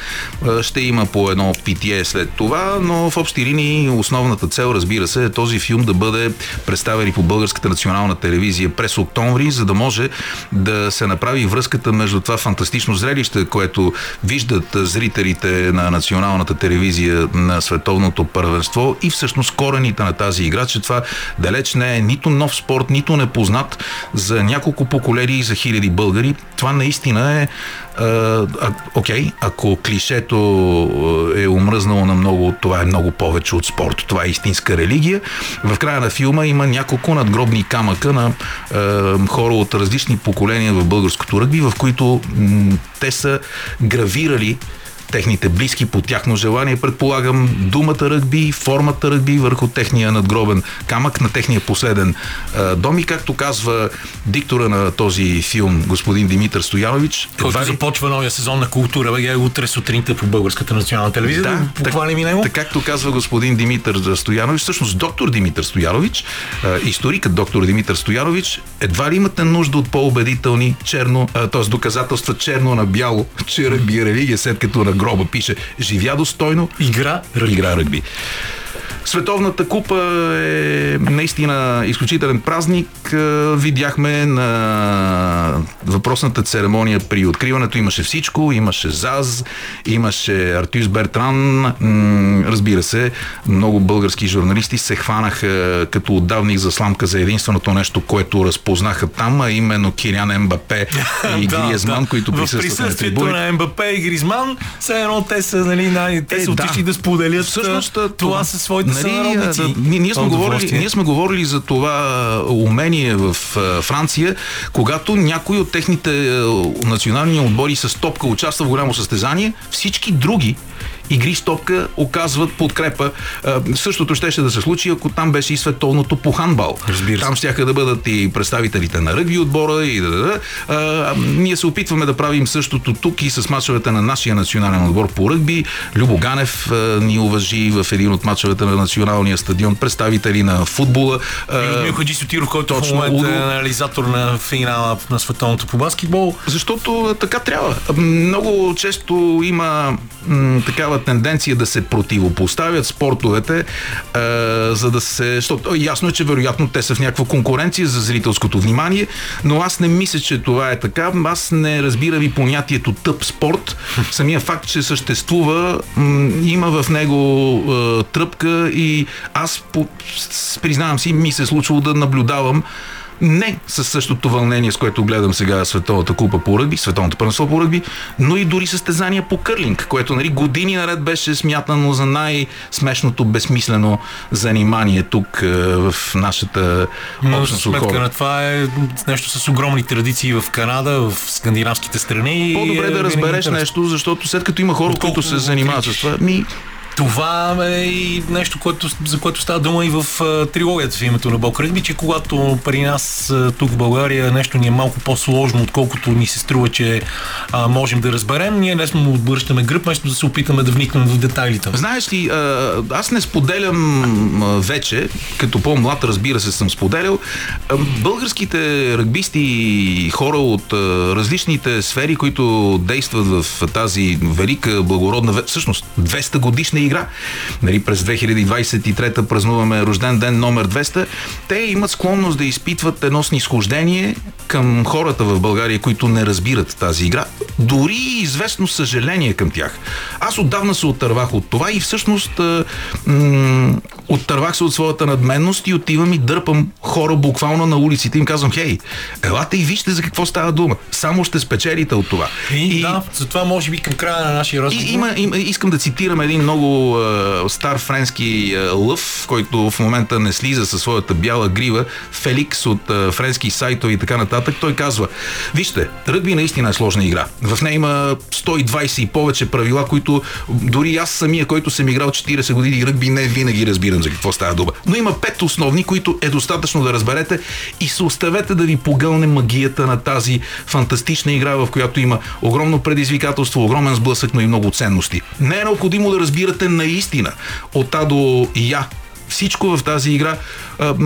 Ще има по едно питие след това, но в общи линии основната цел, разбира се, е този филм да бъде представен и по българската национална телевизия през октомври, за да може да се направи връзката между това фантастично зрелище, което виждат зрителите на националната телевизия на световното първенство и всъщност корените на тази игра, че това далеч не е нито нов спорт, нито непознат за няколко поколения и за хиляди българи. Това наистина е окей, okay, ако клишето е омръзнало на много, това е много повече от спорт. Това е истинска религия. В края на филма има няколко надгробни камъка на е, хора от различни поколения в българското ръгби, в които м- те са гравирали техните близки по тяхно желание. Предполагам думата ръгби, формата ръгби върху техния надгробен камък на техния последен а, дом и както казва диктора на този филм, господин Димитър Стоянович. Който ли... започва новия сезон на култура, бе, утре сутринта по българската национална телевизия. Да, да похвалим и него. Така, както казва господин Димитър Стоянович, всъщност доктор Димитър Стоянович, историкът доктор Димитър Стоянович, едва ли имате нужда от по-убедителни черно, т.е. доказателства черно на бяло, че ръгби е религия, след като на гроба пише живя достойно, игра ръгби. Игра ръгби. Световната купа е наистина изключителен празник. Е, видяхме на въпросната церемония при откриването имаше всичко. Имаше ЗАЗ, имаше Артюс Бертран. Разбира се, много български журналисти се хванаха като отдавник за сламка за единственото нещо, което разпознаха там, а именно Кириан Ембапе и да, Гриезман, да. които присъстват в присъствието на, на Ембапе и Гризман, все едно те са, нали, най- те е, са отишли да. да споделят Всъщност, това, това със своите нали, да, ние, ние, сме говорили, ние сме говорили за това умение в Франция, когато някой от техните национални отбори с топка участва в голямо състезание, всички други игри с топка оказват подкрепа. А, същото щеше да се случи, ако там беше и световното по хандбал. Разбира се. Там щяха да бъдат и представителите на ръгби отбора и да, да, да. А, ние се опитваме да правим същото тук и с мачовете на нашия национален отбор по ръгби. Любо Ганев а, ни уважи в един от мачовете на националния стадион, представители на футбола. Милко Хаджи Сотиров, който в точно, момента Удо. е анализатор на финала на световното по баскетбол. Защото така трябва. Много често има м, такава тенденция да се противопоставят спортовете, а, за да се... Защото ясно е, че вероятно те са в някаква конкуренция за зрителското внимание, но аз не мисля, че това е така. Аз не разбирам и понятието тъп спорт. Самия факт, че съществува, има в него а, тръпка и аз по, признавам си, ми се е случило да наблюдавам не със същото вълнение, с което гледам сега Световната купа по ръгби, Световното първенство по ръгби, но и дори състезания по кърлинг, което нали, години наред беше смятано за най-смешното, безсмислено занимание тук е, в нашата Но общност сметка на това е нещо с огромни традиции в Канада, в скандинавските страни. По-добре е да винаги разбереш нещо, защото след като има хора, които се занимават с това, ми Това е и нещо, което, за което става дума и в трилогията в името на Бог Ръгби, че когато при нас тук в България нещо ни е малко по-сложно, отколкото ни се струва, че а, можем да разберем, ние лесно му отбръщаме гръб, вместо да се опитаме да вникнем в детайлите. Знаеш ли, аз не споделям вече, като по-млад, разбира се, съм споделял, българските ръгбисти и хора от различните сфери, които действат в тази велика, благородна, всъщност 200 годишна игра. Нали, през 2023 празнуваме рожден ден номер 200. Те имат склонност да изпитват едно снисхождение към хората в България, които не разбират тази игра. Дори и известно съжаление към тях. Аз отдавна се отървах от това и всъщност м- оттървах се от своята надменност и отивам и дърпам хора буквално на улиците и им казвам, хей, елате и вижте за какво става дума. Само ще спечелите от това. И, да, затова може би към края на нашия разговор. И, има, има, искам да цитирам един много е, стар френски е, лъв, който в момента не слиза със своята бяла грива, Феликс от е, френски сайтове и така нататък. Той казва, вижте, ръгби наистина е сложна игра. В нея има 120 и повече правила, които дори аз самия, който съм играл 40 години ръгби, не винаги разбирам за какво става дума. Но има пет основни, които е достатъчно да разберете и се оставете да ви погълне магията на тази фантастична игра, в която има огромно предизвикателство, огромен сблъсък, но и много ценности. Не е необходимо да разбирате наистина. От А до Я всичко в тази игра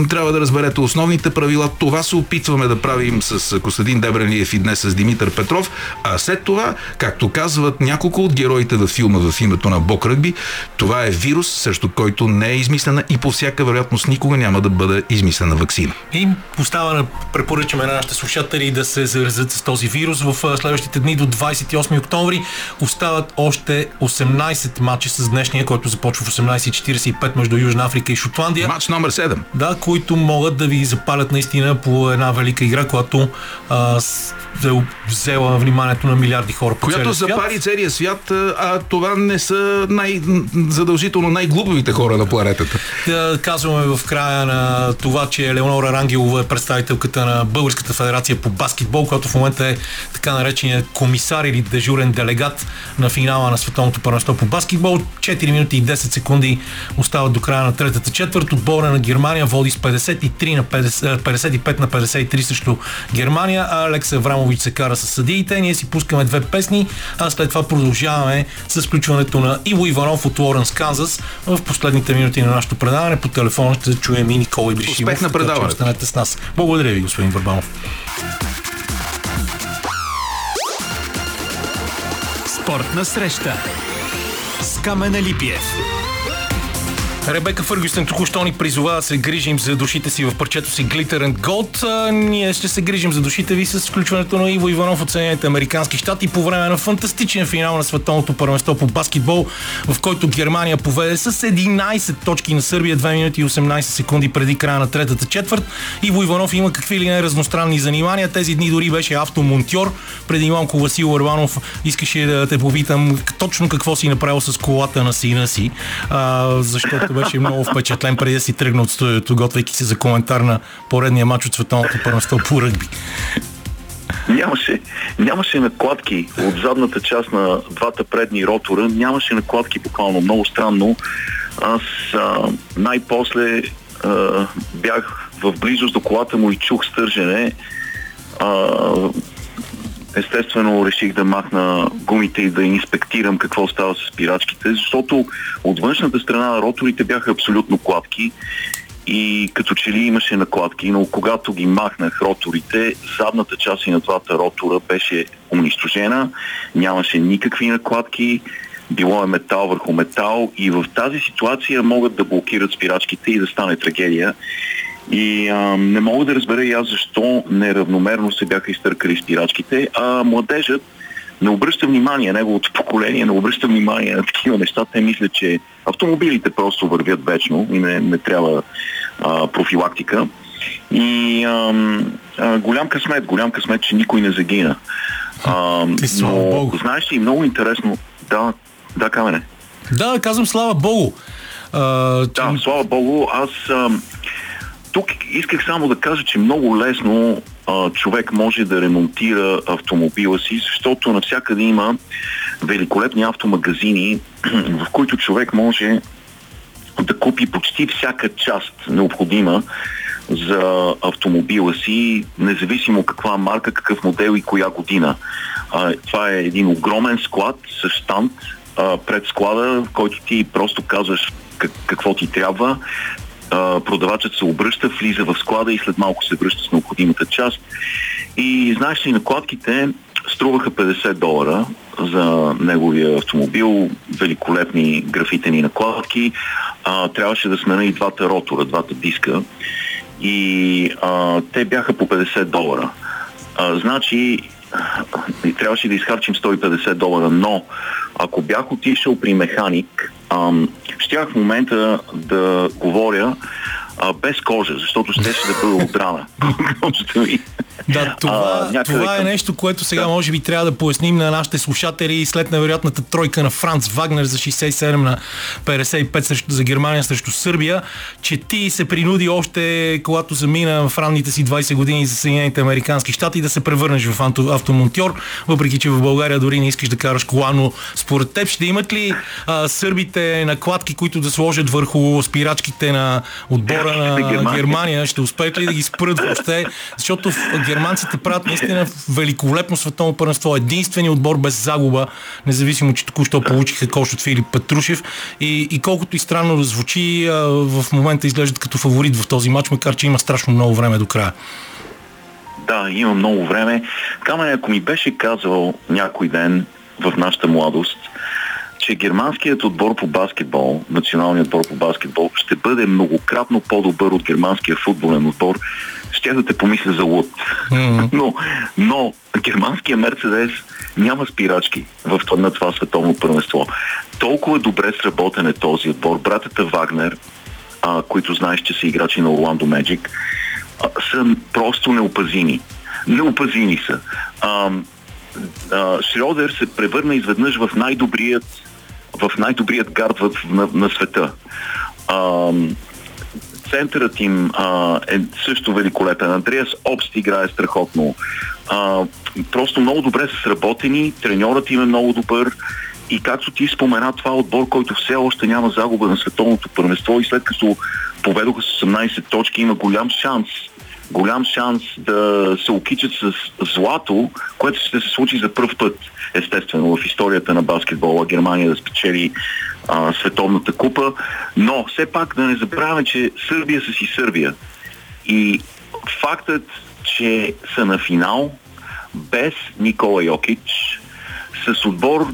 трябва да разберете основните правила. Това се опитваме да правим с а, Костадин Дебренлиев и днес с Димитър Петров. А след това, както казват няколко от героите във филма в името на Бог Ръгби, това е вирус, срещу който не е измислена и по всяка вероятност никога няма да бъде измислена вакцина. И поставяме, препоръчаме на нашите слушатели да се заразят с този вирус в следващите дни до 28 октомври. Остават още 18 матча с днешния, който започва в 18.45 между Южна Африка и Шотландия. Матч номер 7. Да, които могат да ви запалят наистина по една велика игра, която а, е взела вниманието на милиарди хора по Която запари целия свят, а това не са най- задължително най-глупавите хора на планетата. Да казваме в края на това, че Леонора Рангелова е представителката на Българската федерация по баскетбол, която в момента е така наречения комисар или дежурен делегат на финала на Световното първенство по баскетбол. 4 минути и 10 секунди остават до края на третата четвърт. Отбора на Германия води с 53 на 50, 55 на 53 срещу Германия, а Алекс Аврамович се кара с съдиите. Ние си пускаме две песни, а след това продължаваме с включването на Иво Иванов от Лоренс, Канзас в последните минути на нашето предаване. По телефона ще чуем и Никола Ибришимов. Успех на предаването. Останете с нас. Благодаря ви, господин Върбанов. Спортна среща с Камена Липиев. Ребека Фъргюстен току-що ни призова да се грижим за душите си в парчето си Glitter and Gold. А, ние ще се грижим за душите ви с включването на Иво Иванов от Съединените Американски щати по време на фантастичен финал на Световното първенство по баскетбол, в който Германия поведе с 11 точки на Сърбия 2 минути и 18 секунди преди края на третата четвърт. Иво Иванов има какви ли не разностранни занимания. Тези дни дори беше автомонтьор. Преди малко Васил Урбанов искаше да те попитам точно какво си направил с колата на сина си, а, защото беше много впечатлен преди да си тръгна от студиото, готвейки се за коментар на поредния матч от Световното първенство по ръгби. нямаше, нямаше накладки от задната част на двата предни ротора, нямаше накладки буквално. Много странно. Аз а, най-после а, бях в близост до колата му и чух стържене. А, естествено реших да махна гумите и да инспектирам какво става с спирачките, защото от външната страна на роторите бяха абсолютно кладки и като че ли имаше накладки, но когато ги махнах роторите, задната част и на двата ротора беше унищожена, нямаше никакви накладки, било е метал върху метал и в тази ситуация могат да блокират спирачките и да стане трагедия. И а, не мога да разбера и аз защо неравномерно се бяха изтъркали спирачките, а младежът не обръща внимание, неговото поколение не обръща внимание на такива неща. Те мислят, че автомобилите просто вървят вечно и не, не трябва а, профилактика. И а, а, голям късмет, голям късмет, че никой не загина. А, Ти, но, Богу. знаеш ли, много интересно, да, да, камене. Да, казвам слава Богу. А, да, слава Богу. Аз а, тук исках само да кажа, че много лесно а, човек може да ремонтира автомобила си, защото навсякъде има великолепни автомагазини, в които човек може да купи почти всяка част необходима за автомобила си, независимо каква марка, какъв модел и коя година. А, това е един огромен склад с штант пред склада, в който ти просто казваш как, какво ти трябва. Продавачът се обръща, влиза в склада и след малко се връща с необходимата част. И знаеш ли, накладките струваха 50 долара за неговия автомобил, великолепни графитени накладки. А, трябваше да смена и двата ротора, двата диска. И а, те бяха по 50 долара. А, значи, трябваше да изхарчим 150 долара, но ако бях отишъл при механик, щях в момента да говоря а, без кожа, защото ще да бъде отрана. Да, това, а, това е нещо, което сега да. може би трябва да поясним на нашите слушатели след невероятната тройка на Франц Вагнер за 67 на 55 срещу, за Германия срещу Сърбия, че ти се принуди още, когато замина в ранните си 20 години за Съединените Американски щати да се превърнеш в автомонтьор, въпреки че в България дори не искаш да караш кола, но според теб ще имат ли а, сърбите накладки, които да сложат върху спирачките на отбора Германия, Германия ще успеят ли да ги спрат въобще, защото германците правят наистина великолепно световно първенство. Единственият отбор без загуба, независимо, че току-що получиха кош от Филип Петрушев. И, и колкото и странно да звучи, в момента изглеждат като фаворит в този матч, макар че има страшно много време до края. Да, има много време. Камен, ако ми беше казал някой ден в нашата младост, че германският отбор по баскетбол, националният отбор по баскетбол, ще бъде многократно по-добър от германския футболен отбор, ще да те помисля за луд. Mm-hmm. но, но германския Мерцедес няма спирачки в това, на това световно първенство. Толкова добре сработен е този отбор. Братята Вагнер, а, които знаеш, че са играчи на Орландо Меджик, са просто неопазими. Неопазими са. А, а, Шрёдер се превърна изведнъж в най-добрият в най-добрият гард в, на, на света. А, центърът им а, е също великолепен. Андреас Обст играе страхотно. А, просто много добре са сработени, треньорът им е много добър и както ти спомена, това е отбор, който все още няма загуба на световното първенство и след като поведоха с 18 точки, има голям шанс голям шанс да се окичат с злато, което ще се случи за първ път, естествено, в историята на баскетбола. Германия да спечели а, световната купа. Но все пак да не забравяме, че Сърбия са си Сърбия. И фактът, че са на финал без Никола Йокич, с отбор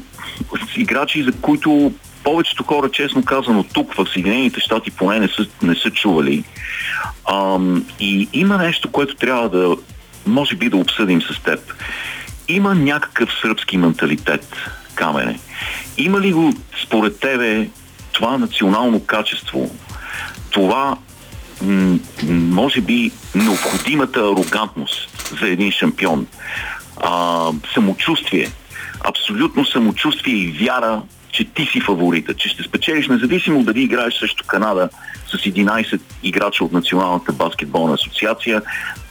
с играчи, за които повечето хора, честно казано, тук в Съединените щати поне не са, не са чували. Ам, и има нещо, което трябва да, може би да обсъдим с теб. Има някакъв сръбски менталитет, камене. Има ли го, според тебе, това национално качество, това м- може би необходимата арогантност за един шампион, а, самочувствие, абсолютно самочувствие и вяра че ти си фаворита, че ще спечелиш независимо дали играеш срещу Канада с 11 играча от Националната баскетболна асоциация,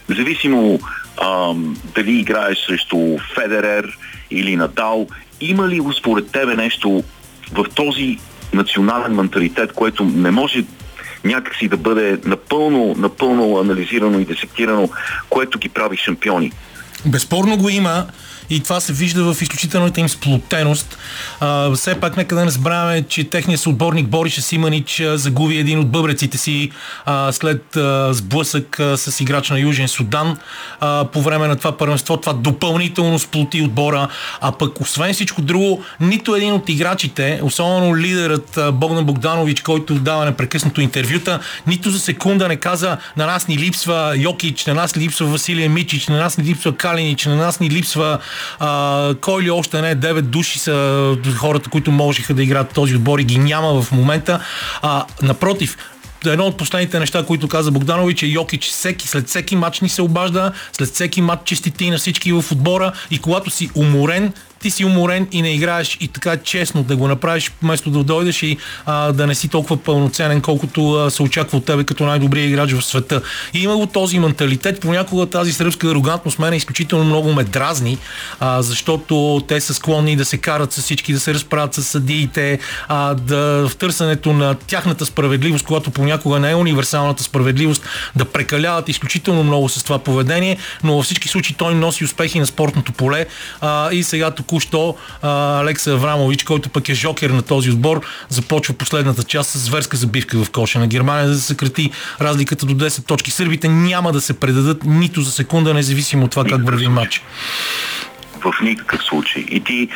независимо ам, дали играеш срещу Федерер или Надал, има ли го според тебе нещо в този национален менталитет, което не може някакси да бъде напълно, напълно анализирано и десектирано, което ги прави шампиони. Безспорно го има и това се вижда в изключителната им сплотеност. А, все пак нека да не забравяме, че техният съотборник Бориша Симанич загуби един от бъбреците си а, след а, сблъсък а, с играч на Южен Судан а, по време на това първенство. Това допълнително сплоти отбора, а пък освен всичко друго, нито един от играчите, особено лидерът Богдан Богданович, който дава непрекъснато интервюта, нито за секунда не каза на нас ни липсва Йокич, на нас ни липсва Василия Мичич, на нас ни липсва Калинич, на нас ни липсва а, кой ли още не, 9 души са хората, които можеха да играят този отбор и ги няма в момента. А, напротив, едно от последните неща, които каза Богданович е Йокич всеки, след всеки матч ни се обажда, след всеки матч честити на всички в отбора и когато си уморен, ти си уморен и не играеш и така честно да го направиш, вместо да дойдеш и а, да не си толкова пълноценен, колкото а, се очаква от тебе като най-добрия играч в света. И има го този менталитет. Понякога тази сръбска арогантност мене изключително много ме дразни, а, защото те са склонни да се карат с всички, да се разправят с съдиите, а, да в търсенето на тяхната справедливост, когато понякога не е универсалната справедливост, да прекаляват изключително много с това поведение, но във всички случаи той носи успехи на спортното поле а, и сега тук току-що Алекса Аврамович, който пък е жокер на този отбор, започва последната част с зверска забивка в коша на Германия, за да съкрати разликата до 10 точки. Сърбите няма да се предадат нито за секунда, независимо от това как върви матч. В никакъв случай. И ти,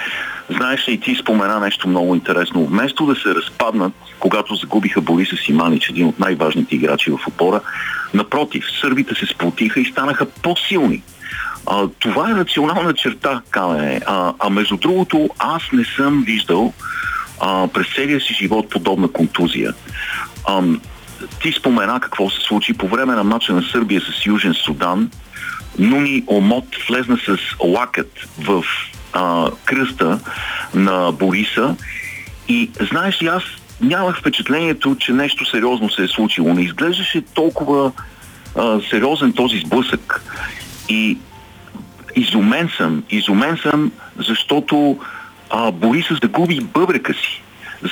знаеш ли, и ти спомена нещо много интересно. Вместо да се разпаднат, когато загубиха Бориса Симанич, един от най-важните играчи в опора, напротив, сърбите се сплотиха и станаха по-силни. А, това е национална черта, Камене. А, а между другото, аз не съм виждал а, през целия си живот подобна контузия. А, ти спомена какво се случи по време на матча на Сърбия с Южен Судан. Нуни Омот влезна с лакът в а, кръста на Бориса и знаеш ли, аз нямах впечатлението, че нещо сериозно се е случило. Не изглеждаше толкова а, сериозен този сблъсък. И изумен съм. Изумен съм, защото а, Борисов загуби бъбрека си.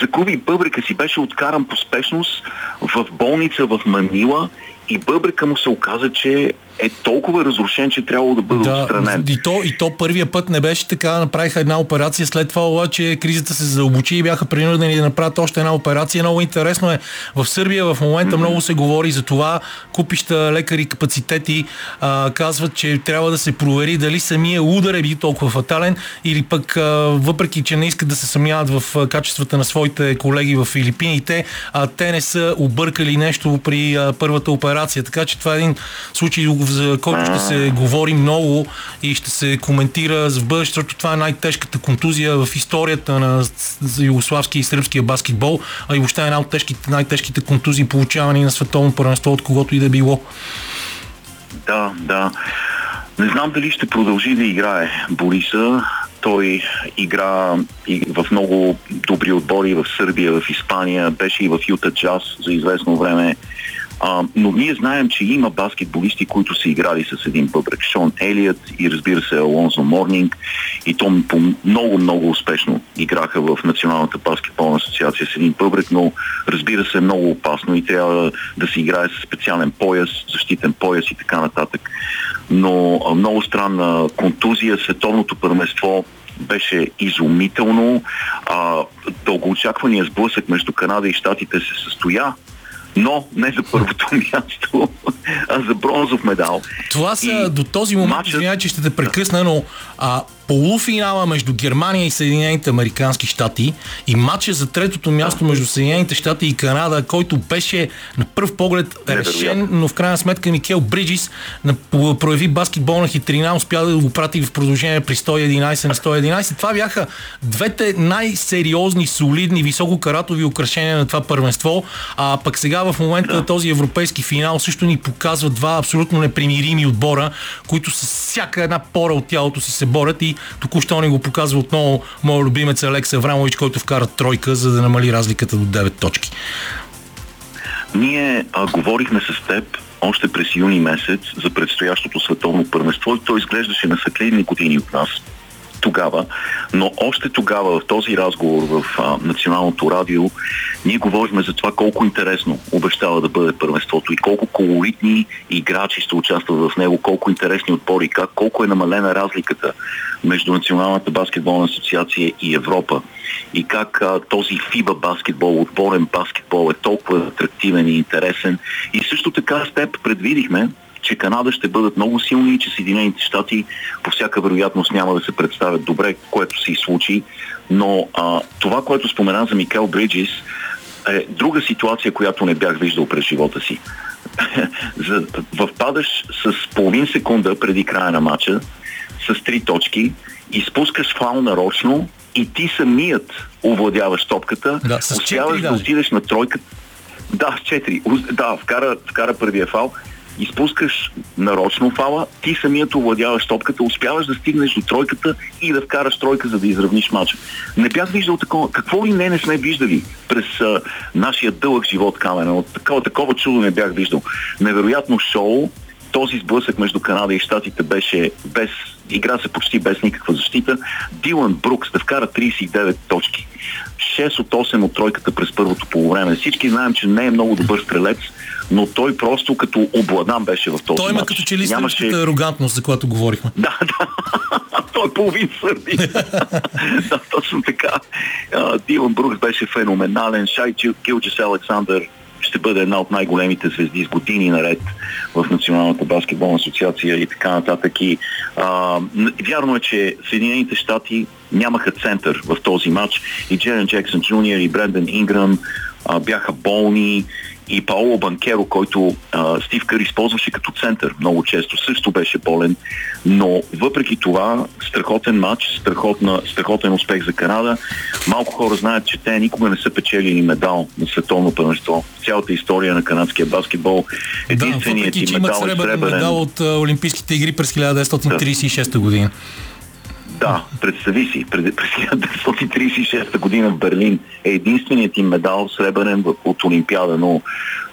Загуби бъбрека си, беше откаран по спешност в болница в Манила и бъбрека му се оказа, че е толкова разрушен, че трябвало да бъде да, отстранен. И то, и то първия път не беше така, направиха една операция, след това обаче кризата се заобучи и бяха принудени да направят още една операция. Много интересно е, в Сърбия в момента mm-hmm. много се говори за това, купища лекари капацитети а, казват, че трябва да се провери дали самия удар е бил толкова фатален или пък а, въпреки, че не искат да се съмняват в качествата на своите колеги в Филипините, а те не са объркали нещо при а, първата операция. Така че това е един случай, за който ще се говори много и ще се коментира в бъдеще, защото това е най-тежката контузия в историята на югославския и сръбския баскетбол, а и въобще е една от тежките, най-тежките контузии, получавани на световно първенство, от когото и да било. Да, да. Не знам дали ще продължи да играе Бориса. Той игра в много добри отбори в Сърбия, в Испания, беше и в Юта Джаз за известно време. А, но ние знаем, че има баскетболисти, които са играли с един бъбрек. Шон Елият и разбира се Алонзо Морнинг. И то по много, много успешно играха в Националната баскетболна асоциация с един бъбрек, но разбира се е много опасно и трябва да се играе с специален пояс, защитен пояс и така нататък. Но много странна контузия, световното първенство беше изумително. А, дългоочаквания сблъсък между Канада и Штатите се състоя но не за първото място, а за бронзов медал. Това са и до този момент, матчът... извинявай, че ще те прекъсна, но а, полуфинала между Германия и Съединените Американски щати и матча за третото място между Съединените щати и Канада, който беше на първ поглед решен, но в крайна сметка Микел Бриджис прояви баскетболна хитрина, успя да го прати в продължение при 111 на 111. Това бяха двете най-сериозни, солидни, висококаратови украшения на това първенство. А пък сега в момента този европейски финал също ни показва два абсолютно непримирими отбора, които с всяка една пора от тялото си се борят и Току-що ни го показва отново моят любимец Алекс Аврамович, който вкара тройка, за да намали разликата до 9 точки. Ние а, говорихме с теб още през юни месец за предстоящото световно първенство и то изглеждаше на светлини години от нас тогава, но още тогава в този разговор в а, Националното радио ние говорихме за това колко интересно обещава да бъде първенството и колко колоритни играчи ще участват в него, колко интересни отбори, как, колко е намалена разликата между Националната баскетболна асоциация и Европа и как а, този фиба баскетбол, отборен баскетбол е толкова атрактивен и интересен. И също така с теб предвидихме че Канада ще бъдат много силни и че Съединените щати по всяка вероятност няма да се представят добре, което се и случи. Но а, това, което спомена за Микел Бриджис, е друга ситуация, която не бях виждал през живота си. впадаш с половин секунда преди края на матча, с три точки, изпускаш фаул нарочно и ти самият овладяваш топката, да, успяваш да отидеш на тройката. Да, с четири. Да, вкара, вкара първия фал изпускаш нарочно фала, ти самият овладяваш топката, успяваш да стигнеш до тройката и да вкараш тройка, за да изравниш мача. Не бях виждал такова. Какво ли не не сме виждали през а, нашия дълъг живот камена? От такова, такова чудо не бях виждал. Невероятно шоу. Този сблъсък между Канада и Штатите беше без игра се почти без никаква защита. Дилан Брукс да вкара 39 точки. 6 от 8 от тройката през първото полувреме. Всички знаем, че не е много добър стрелец, но той просто като обладан беше в този Той има като че ли Нямаше... арогантност, за която говорихме. Да, да. той е половин сърби. да, точно така. Дилан Брукс беше феноменален. Шай Килчес Александър ще бъде една от най-големите звезди с години наред в Националната баскетболна асоциация и така нататък. И, а, вярно е, че Съединените щати нямаха център в този матч и Джерен Джексън Джуниор и Бренден Инграм а, бяха болни и Паоло Банкеро, който а, Стив Кър използваше като център много често, също беше болен, но въпреки това страхотен матч, страхотна, страхотен успех за Канада. Малко хора знаят, че те никога не са печелили медал на световно първенство. Цялата история на канадския баскетбол. Единственият да, въпреки, медал е сребърен медал от а, Олимпийските игри през 1936 година. Да, представи си, през 1936 година в Берлин е единственият им медал сребърен от Олимпиада, но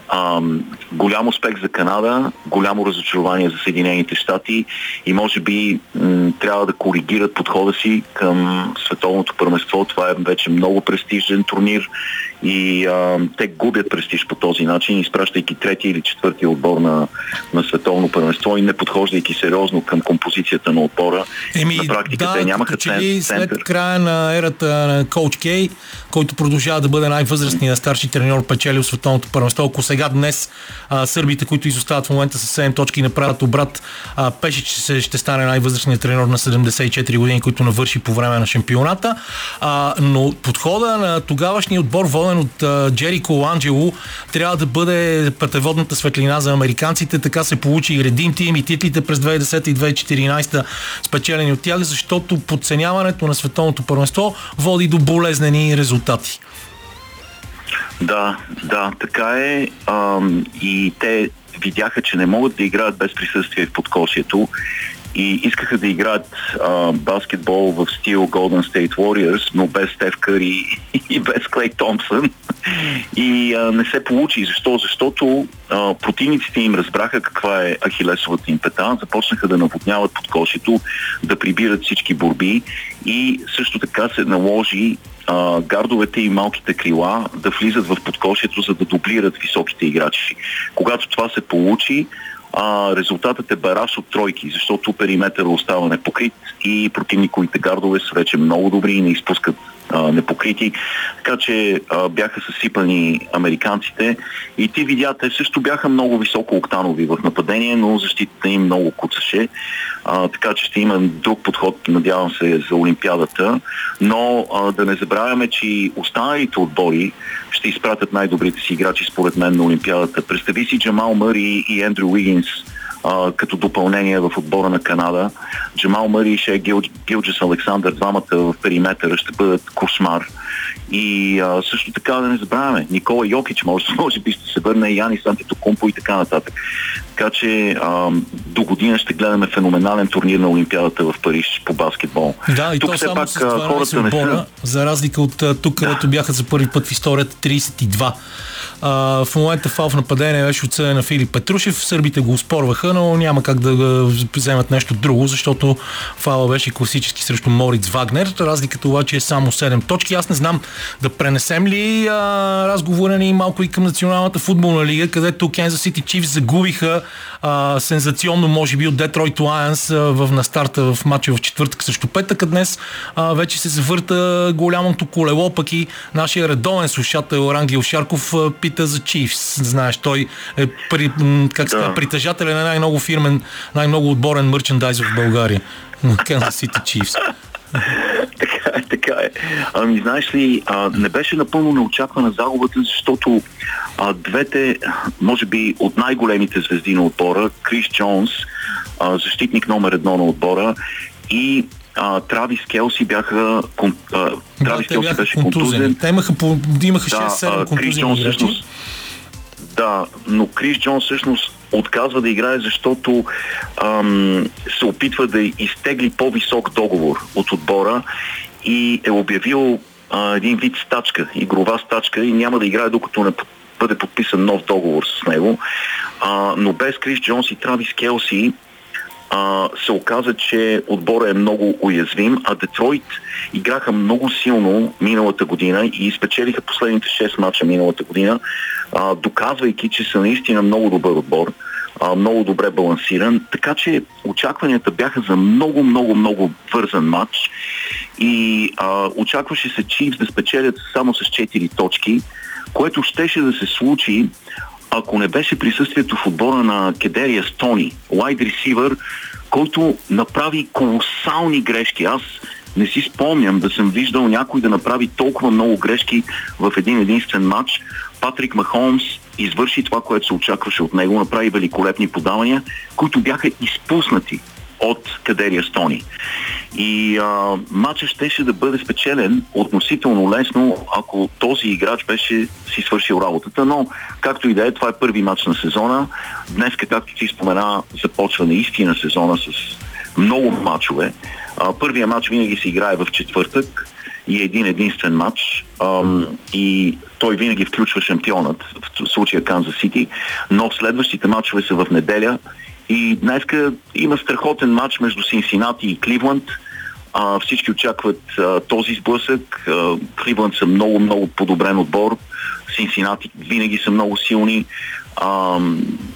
ам, голям успех за Канада, голямо разочарование за Съединените щати и може би м- трябва да коригират подхода си към световното първенство. Това е вече много престижен турнир и а, те губят престиж по този начин, изпращайки третия или четвъртия отбор на, на световно първенство и не подхождайки сериозно към композицията на отбора. Еми, на практика да, те нямаха че ли. След края на ерата на Коуч Кей, който продължава да бъде най-възрастният старши треньор, печелил световното първенство, ако сега днес а, сърбите, които изостават в момента с 7 точки, направят обрат, а, пеше, че се, ще стане най-възрастният треньор на 74 години, който навърши по време на шампионата. А, но подхода на тогавашния отбор, воден ръководен от uh, Джерико Анджело, трябва да бъде пътеводната светлина за американците. Така се получи и Редим Тим и титлите през 2010 и 2014 спечелени от тях, защото подценяването на световното първенство води до болезнени резултати. Да, да, така е. Ам, и те видяха, че не могат да играят без присъствие в подкосието и искаха да играят а, баскетбол в стил Golden State Warriors, но без Стеф Къри и без Клей Томпсън. И а, не се получи. Защо? Защото а, противниците им разбраха каква е ахилесовата им пета, започнаха да наводняват подкошето, да прибират всички борби и също така се наложи а, гардовете и малките крила да влизат в подкошието, за да дублират високите играчи. Когато това се получи, а, резултатът е бараш от тройки, защото периметър остава непокрит и противниковите гардове са вече много добри и не изпускат а, непокрити. Така че а, бяха съсипани американците и ти видя, те също бяха много високо октанови в нападение, но защитата им много куцаше. А, така че ще има друг подход, надявам се, за Олимпиадата. Но а, да не забравяме, че останалите отбори ще изпратят най-добрите си играчи, според мен, на Олимпиадата. Представи си Джамал Мъри и Ендрю Уигинс като допълнение в отбора на Канада. Джамал Мъри и Ше Гил, Гилджес Александър, двамата в периметъра ще бъдат кошмар. И а, също така да не забравяме, Никола Йокич може, може би ще се върне, Яни Сантитокумпо и така нататък. Така че а, до година ще гледаме феноменален турнир на Олимпиадата в Париж по баскетбол. Да, и тук то все само пак с това хората не са... за разлика от тук, където бяха за първи път в историята 32. А, в момента фал в нападение беше отсъден на Филип Петрушев. Сърбите го успорваха, но няма как да вземат нещо друго, защото фала беше класически срещу Мориц Вагнер. Разликата обаче е само 7 точки. Аз не знам да пренесем ли а, разговора ни малко и към Националната футболна лига, където Кенза Сити Чиф загубиха а, сензационно, може би, от Детройт Лайонс в на старта в матча в четвъртък срещу петък. А днес а, вече се завърта голямото колело, пък и нашия редовен слушател Рангел Шарков а, пита за Чифс. Знаеш, той е при, как да. ска, притежателя на най-много фирмен, най-много отборен мерчендайз в България. Kansas City Chiefs. така е, така. Ами, знаеш ли, а, не беше напълно неочаквана загубата, защото а, двете, може би от най-големите звезди на отбора, Крис Джонс, а, защитник номер едно на отбора и а, Травис Келси бяха кон, а, Травис да, Келси беше контузен. Те имаха, по, имаха 6-7 да, контузени Джонс, всъщност, да, но Крис Джон всъщност отказва да играе, защото ам, се опитва да изтегли по-висок договор от отбора и е обявил а, един вид стачка, игрова стачка и няма да играе докато не бъде подписан нов договор с него. А, но без Крис Джонс и Травис Келси а, се оказа, че отбора е много уязвим, а Детройт играха много силно миналата година и спечелиха последните 6 мача миналата година, а, доказвайки, че са наистина много добър отбор, а, много добре балансиран. Така че очакванията бяха за много, много, много вързан матч и а, очакваше се Чивс да спечелят само с 4 точки, което щеше да се случи ако не беше присъствието в отбора на Кедерия Стони, лайд ресивър, който направи колосални грешки. Аз не си спомням да съм виждал някой да направи толкова много грешки в един единствен матч. Патрик Махомс извърши това, което се очакваше от него, направи великолепни подавания, които бяха изпуснати от Кадерия Стони. И а, матчът щеше да бъде спечелен относително лесно, ако този играч беше си свършил работата. Но, както и да е, това е първи матч на сезона. Днес, както ти спомена, започва наистина сезона с много матчове. А, първия матч винаги се играе в четвъртък и един единствен матч ам, и той винаги включва шампионът, в случая Канзас Сити, но следващите матчове са в неделя и днеска има страхотен матч между Синсинати и Кливланд. А, всички очакват а, този сблъсък. А, Кливланд са много, много подобрен отбор. Синсинати винаги са много силни. А,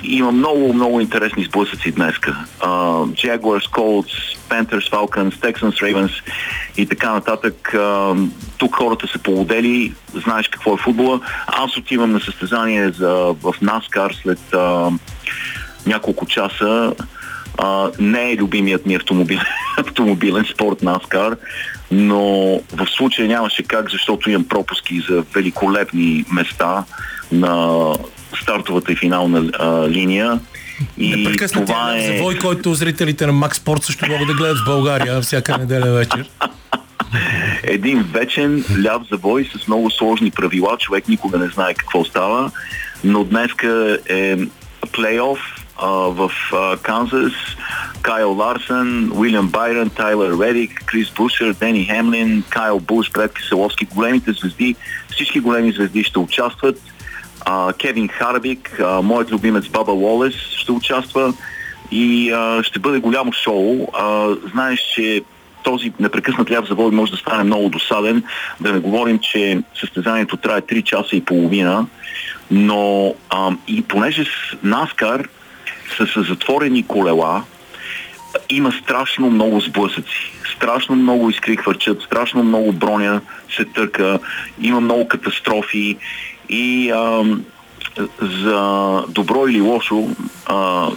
има много, много интересни сблъсъци днеска. А, Jaguars, Colts, Panthers, Falcons, Texans, Ravens и така нататък. А, тук хората са полудели, знаеш какво е футбола. Аз отивам на състезание за, в NASCAR след а, няколко часа. А, не е любимият ми автомобил, автомобилен спорт NASCAR, но в случая нямаше как, защото имам пропуски за великолепни места на стартовата и финална а, линия. И това е... завой, който зрителите на Макс Спорт също могат да гледат в България всяка неделя вечер. Един вечен ляв завой с много сложни правила. Човек никога не знае какво става. Но днеска е плейоф в Канзас. Кайл Ларсън, Уилям Байрон, Тайлър Редик, Крис Бушер, Дени Хемлин, Кайл Буш, Бред Киселовски. Големите звезди, всички големи звезди ще участват. А, Кевин Харбик, а, моят любимец Баба Уолес ще участва и а, ще бъде голямо шоу. А, знаеш, че този непрекъснат ляв завой може да стане много досаден. Да не говорим, че състезанието трае 3 часа и половина, но а, и понеже с Наскар са с затворени колела, има страшно много сблъсъци. Страшно много искри хвърчат, страшно много броня се търка, има много катастрофи и а, за добро или лошо а,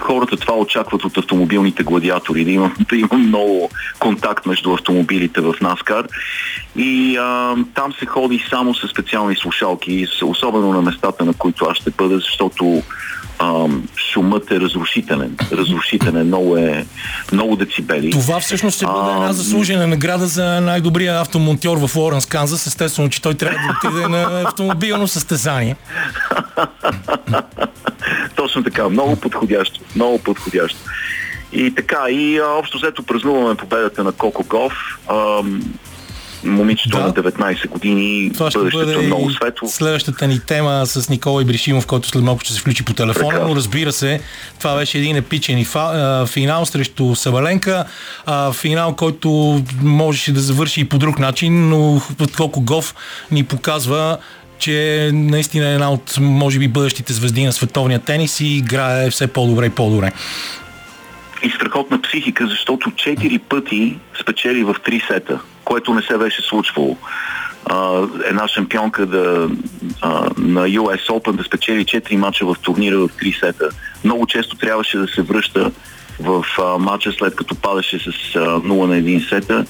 хората това очакват от автомобилните гладиатори, да има, да има много контакт между автомобилите в Наскар. И а, там се ходи само с специални слушалки, особено на местата, на които аз ще бъда, защото а, шумът е разрушителен. Разрушителен, много е много децибели. Това всъщност ще бъде една заслужена награда за най-добрия автомонтьор в Лоренс, Канзас. Естествено, че той трябва да отиде на автомобилно състезание. Точно така, много подходящо, много подходящо. И така, и а, общо взето празнуваме победата на Коко Гов. Момичето да. на 19 години, Това ще бъдещето бъде е много светло. Следващата ни тема с Никола Ибришимов, който след малко ще се включи по телефона, Прекрасно. но разбира се, това беше един епичен и фа, а, финал срещу Саваленка. А, финал, който можеше да завърши и по друг начин, но Коко Гов ни показва че наистина е една от, може би, бъдещите звезди на световния тенис и играе все по-добре и по-добре. И страхотна психика, защото 4 пъти спечели в 3 сета, което не се беше случвало. А, една шампионка да, а, на US Open да спечели 4 мача в турнира в 3 сета. Много често трябваше да се връща в а, матча след като падаше с а, 0 на 1 сета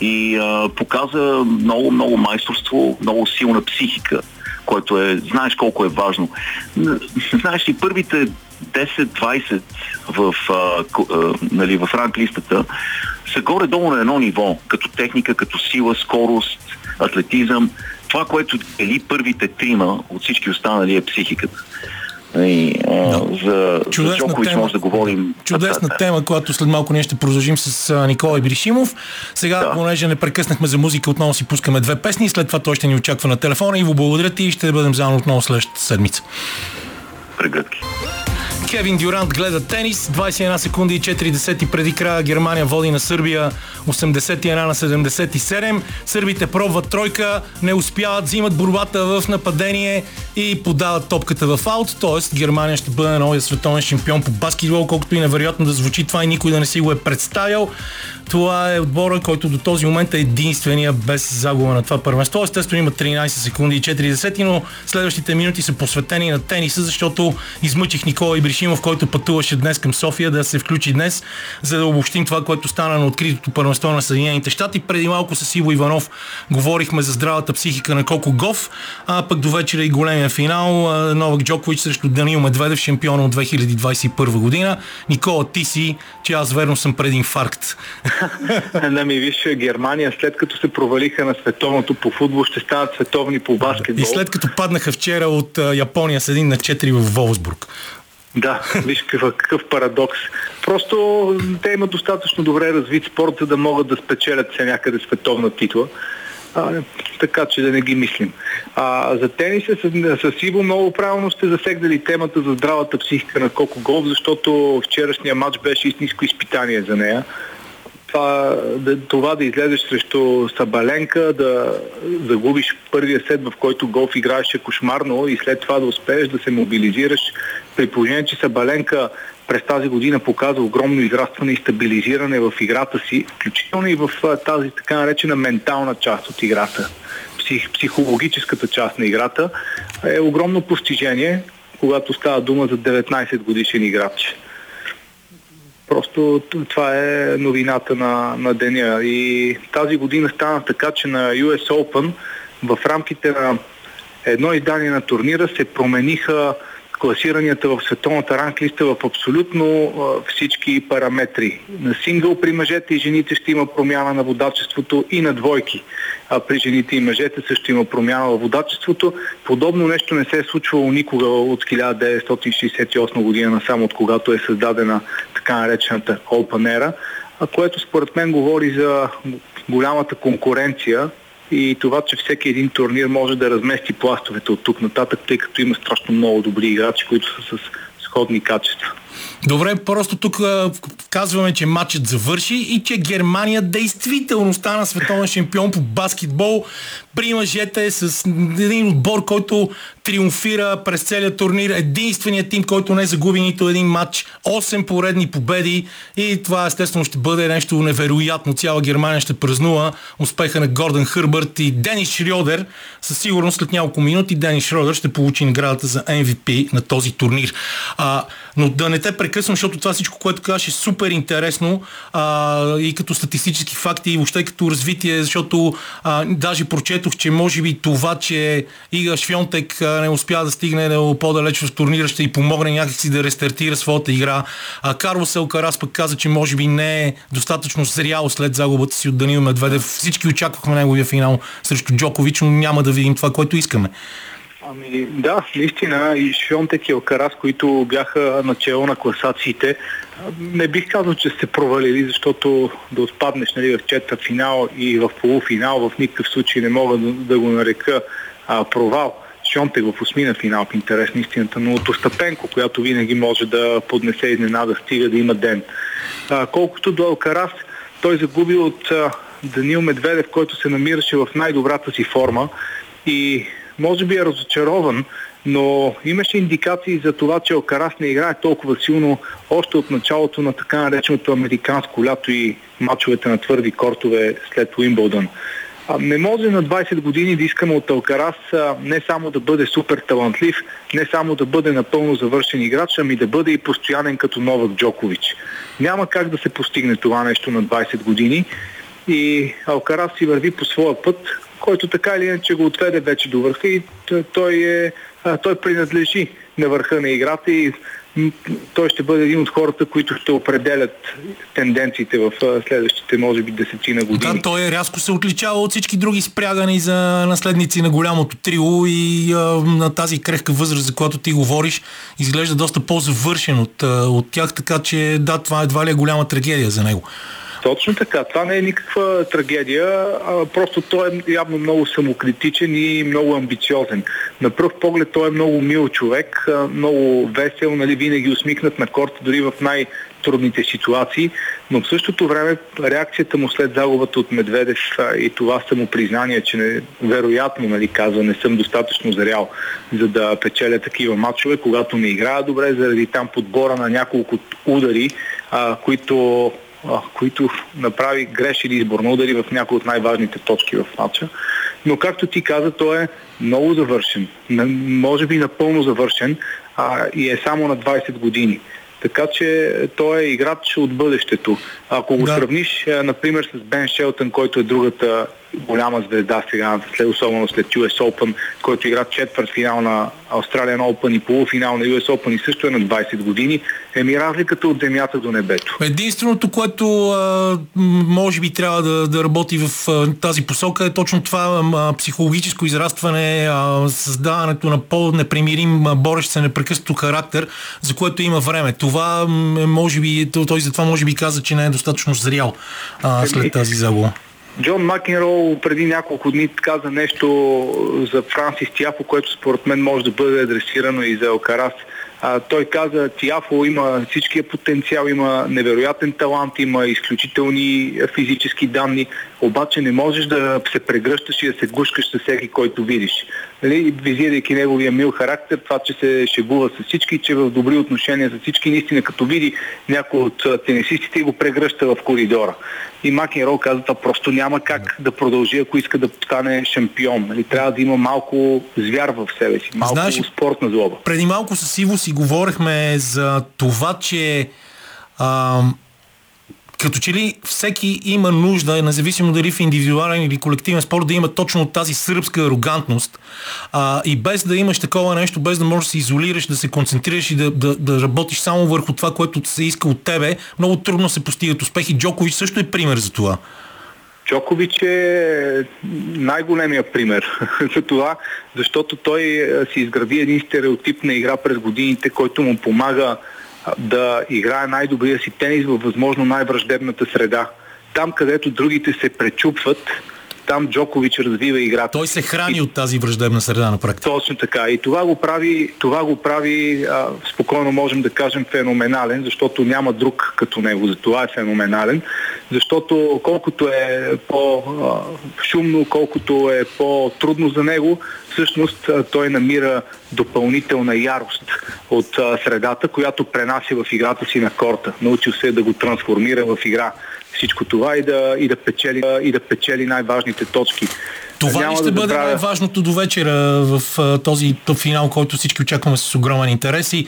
и а, показа много, много майсторство, много силна психика, което е, знаеш колко е важно. Знаеш ли, първите 10-20 в, а, а, нали, в ранглистата са горе-долу на едно ниво, като техника, като сила, скорост, атлетизъм. Това, което дели първите трима от всички останали е психиката. И, а, за, за Чудесна Джокович тема. може да говорим. Чудесна Да, да. тема, която след малко ние ще продължим с а, Никола Ибришимов. Сега, Да. понеже не прекъснахме за музика, отново си пускаме две песни, след това той ще ни очаква на телефона. Иво, благодаря ти и ще бъдем заедно отново следващата седмица. Прегръдки. Кевин Дюрант гледа тенис, 21 секунди и 4 десети преди края Германия води на Сърбия 81 на 77. Сърбите пробват тройка, не успяват, взимат борбата в нападение и подават топката в аут, т.е. Германия ще бъде новия световен шампион по баскетбол, колкото и невероятно да звучи това и никой да не си го е представял. Това е отбора, който до този момент е единствения без загуба на това първенство. Естествено има 13 секунди и 4 десети, но следващите минути са посветени на тениса, защото измъчих Никола Ибришимов, който пътуваше днес към София да се включи днес, за да обобщим това, което стана на откритото първенство на Съединените щати. Преди малко с Иво Иванов говорихме за здравата психика на Коко Гов, а пък до вечера и големия финал Новак Джокович срещу Данил Медведев, шампиона от 2021 година. Никола, ти си, че аз верно съм пред инфаркт. Да ми виж, Германия след като се провалиха на световното по футбол, ще станат световни по баскетбол. И след като паднаха вчера от Япония с един на 4 в Волсбург. Да, виж какъв, какъв парадокс. Просто те имат достатъчно добре развит спорт, за да могат да спечелят се някъде световна титла. А, така че да не ги мислим. А, за тениса с, с Иво много правилно сте засегнали темата за здравата психика на Коко Голф, защото вчерашния матч беше истинско изпитание за нея. Това да, това да излезеш срещу Сабаленка, да загубиш първия сет, в който голф играеше кошмарно и след това да успееш да се мобилизираш при положение, че Сабаленка през тази година показва огромно израстване и стабилизиране в играта си, включително и в тази така наречена ментална част от играта. Псих, психологическата част на играта е огромно постижение, когато става дума за 19 годишен играч. Просто това е новината на, на деня. И тази година стана така, че на US Open в рамките на едно издание на турнира се промениха класиранията в световната ранглиста в абсолютно всички параметри. На сингъл при мъжете и жените ще има промяна на водачеството и на двойки. А при жените и мъжете също има промяна в водачеството. Подобно нещо не се е случвало никога от 1968 година, само от когато е създадена така наречената Open Era, което според мен говори за голямата конкуренция и това, че всеки един турнир може да размести пластовете от тук нататък, тъй като има страшно много добри играчи, които са с сходни качества. Добре, просто тук казваме, че матчът завърши и че Германия действително стана световен шампион по баскетбол при мъжете с един отбор, който триумфира през целия турнир. Единственият тим, който не загуби нито един матч. 8 поредни победи и това естествено ще бъде нещо невероятно. Цяла Германия ще празнува успеха на Гордън Хърбърт и Денис Шрьодер. Със сигурност след няколко минути Денис Шрьодер ще получи наградата за MVP на този турнир. А, но да не те прекъсвам, защото това всичко, което казваш е супер интересно а, и като статистически факти, и въобще като развитие, защото а, даже прочетох, че може би това, че Ига Швионтек не успя да стигне по-далеч в турнира, ще и помогне някакси да рестартира своята игра. А Карлос Елкарас пък каза, че може би не е достатъчно зрял след загубата си от Данил Медведев. Всички очаквахме неговия финал срещу Джокович, но няма да видим това, което искаме. Ами да, наистина и Швионтек и Алкарас, които бяха начало на класациите, не бих казал, че се провалили, защото да отпаднеш нали, в четвърт финал и в полуфинал в никакъв случай не мога да, да го нарека а, провал. Шонтек в осмина финал, в интерес на истината, но от Остапенко, която винаги може да поднесе изненада, стига да има ден. А, колкото до Алкарас, той загуби от а, Данил Медведев, който се намираше в най-добрата си форма и може би е разочарован, но имаше индикации за това, че Алкарас не играе толкова силно още от началото на така нареченото американско лято и мачовете на твърди кортове след Уимбълдън. Не може на 20 години да искаме от Алкарас не само да бъде супер талантлив, не само да бъде напълно завършен играч, ами да бъде и постоянен като Новак Джокович. Няма как да се постигне това нещо на 20 години и Алкарас си върви по своя път, който така или иначе го отведе вече до върха и той, е, той принадлежи на върха на играта и той ще бъде един от хората, които ще определят тенденциите в следващите, може би, десетина години. Да, той е рязко се отличава от всички други спрягани за наследници на голямото трио и а, на тази крехка възраст, за която ти говориш, изглежда доста по-завършен от, от тях, така че да, това едва ли е голяма трагедия за него. Точно така. Това не е никаква трагедия, а просто той е явно много самокритичен и много амбициозен. На пръв поглед той е много мил човек, много весел, нали, винаги усмихнат на корта, дори в най- трудните ситуации, но в същото време реакцията му след загубата от Медведев и това самопризнание, че не, вероятно, нали, казва, не съм достатъчно зрял, за да печеля такива матчове, когато не играя добре, заради там подбора на няколко удари, а, които които направи грешен избор на удари в някои от най-важните точки в матча. Но както ти каза, той е много завършен, може би напълно завършен а, и е само на 20 години. Така че той е играч от бъдещето. Ако го да. сравниш, например, с Бен Шелтън, който е другата голяма звезда сега, след, особено след US Open, който игра четвърт финал на Australian Open и полуфинал на US Open и също е на 20 години, еми разликата от земята до небето. Единственото, което а, може би трябва да, да работи в а, тази посока е точно това а, психологическо израстване, а, създаването на по-непримирим, борещ се непрекъснато характер, за което има време. Това може би, той за това може би каза, че не е достатъчно зрял а, след тази загуба. Джон Макенрол преди няколко дни каза нещо за Франсис Тяфо, което според мен може да бъде адресирано и за Елкарас. А, той каза, Тиафо има всичкия потенциал, има невероятен талант, има изключителни физически данни, обаче не можеш да се прегръщаш и да се гушкаш с всеки, който видиш. Нали, визирайки неговия мил характер, това, че се шегува с всички, че в добри отношения с всички, наистина като види някой от тенисистите и го прегръща в коридора. И Макин Рол каза, това просто няма как да продължи, ако иска да стане шампион. Нали, трябва да има малко звяр в себе си, малко Знаеш, спортна злоба. Преди малко с Иво си говорихме за това, че ам, като че ли всеки има нужда, независимо дали в индивидуален или колективен спорт, да има точно тази сръбска арогантност а, и без да имаш такова нещо, без да можеш да се изолираш, да се концентрираш и да, да, да работиш само върху това, което се иска от тебе, много трудно се постигат успехи. Джокович също е пример за това. Джокович е най-големия пример за това, защото той си изгради един стереотип на игра през годините, който му помага да играе най-добрия си тенис във възможно най-враждебната среда. Там, където другите се пречупват, там Джокович развива играта. Той се храни и... от тази враждебна среда на практика. Точно така. И това го прави, това го прави а, спокойно можем да кажем феноменален, защото няма друг като него. За това е феноменален. Защото колкото е по-шумно, колкото е по-трудно за него, всъщност той намира допълнителна ярост от средата, която пренася в играта си на корта. Научил се да го трансформира в игра всичко това и да, и да, печели, и да печели най-важните точки. Това ли Няма ще да бъде забравя. най-важното до вечера в този топ финал, който всички очакваме с огромен интерес и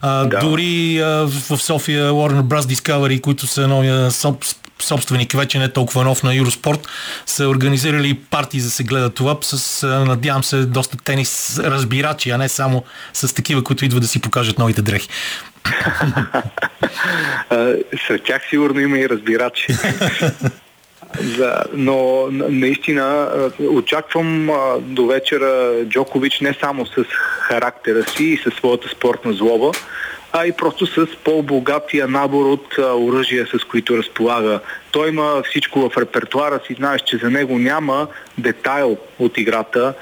а, Да. дори а, в София Warner Bros. Discovery, които са новия соб, собственик, вече не толкова нов на Юроспорт, са организирали партии за да се гледа това с, надявам се, доста тенис разбирачи, а не само с такива, които идват да си покажат новите дрехи. Сред тях сигурно има и разбирачи. Да, но наистина очаквам до вечера Джокович не само с характера си и със своята спортна злоба, а и просто с по-богатия набор от оръжия, с които разполага. Той има всичко в репертуара си, знаеш, че за него няма детайл от играта,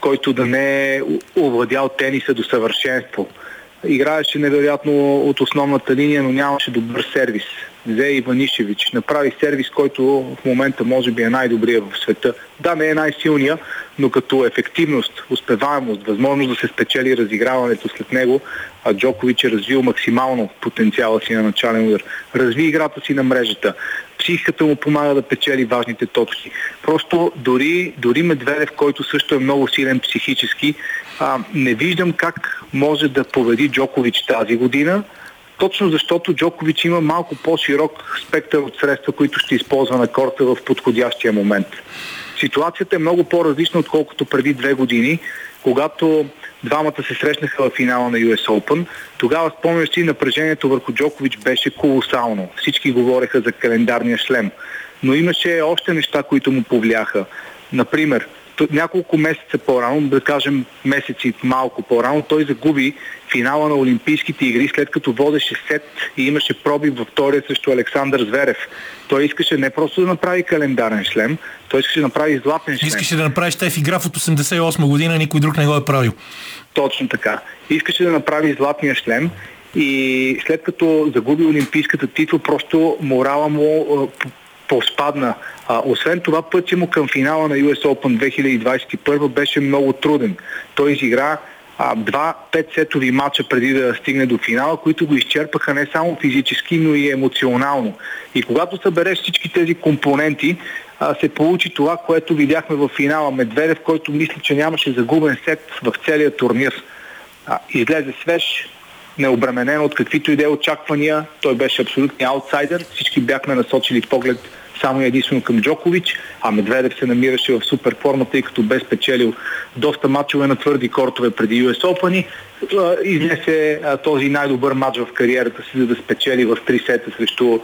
който да не е овладял тениса до съвършенство играеше невероятно от основната линия, но нямаше добър сервис. Взе Иванишевич. Направи сервис, който в момента може би е най-добрия в света. Да, не е най-силния, но като ефективност, успеваемост, възможност да се спечели разиграването след него, а Джокович е развил максимално потенциала си на начален удар. Разви играта си на мрежата. Психиката му помага да печели важните точки. Просто дори, дори Медведев, който също е много силен психически, а, не виждам как може да победи Джокович тази година, точно защото Джокович има малко по-широк спектър от средства, които ще използва на корта в подходящия момент. Ситуацията е много по-различна, отколкото преди две години, когато двамата се срещнаха в финала на US Open. Тогава, спомняш си, напрежението върху Джокович беше колосално. Всички говореха за календарния шлем. Но имаше още неща, които му повлияха. Например, няколко месеца по-рано, да кажем месеци малко по-рано, той загуби финала на Олимпийските игри, след като водеше сет и имаше проби във втория срещу Александър Зверев. Той искаше не просто да направи календарен шлем, той искаше да направи златен шлем. Искаше да направиш Штеф игра в 88 година, никой друг не го е правил. Точно така. Искаше да направи златния шлем и след като загуби олимпийската титла, просто морала му поспадна. А, освен това, пътя му към финала на US Open 2021 беше много труден. Той изигра а, два петсетови матча преди да стигне до финала, които го изчерпаха не само физически, но и емоционално. И когато събереш всички тези компоненти, а, се получи това, което видяхме в финала. Медведев, който мисля, че нямаше загубен сет в целия турнир. А, излезе свеж, необременен от каквито и да е очаквания. Той беше абсолютния аутсайдер. Всички бяхме насочили поглед само и единствено към Джокович, а Медведев се намираше в супер форма, тъй като бе спечелил доста матчове на твърди кортове преди US Open и изнесе този най-добър матч в кариерата си, за да спечели в три сета срещу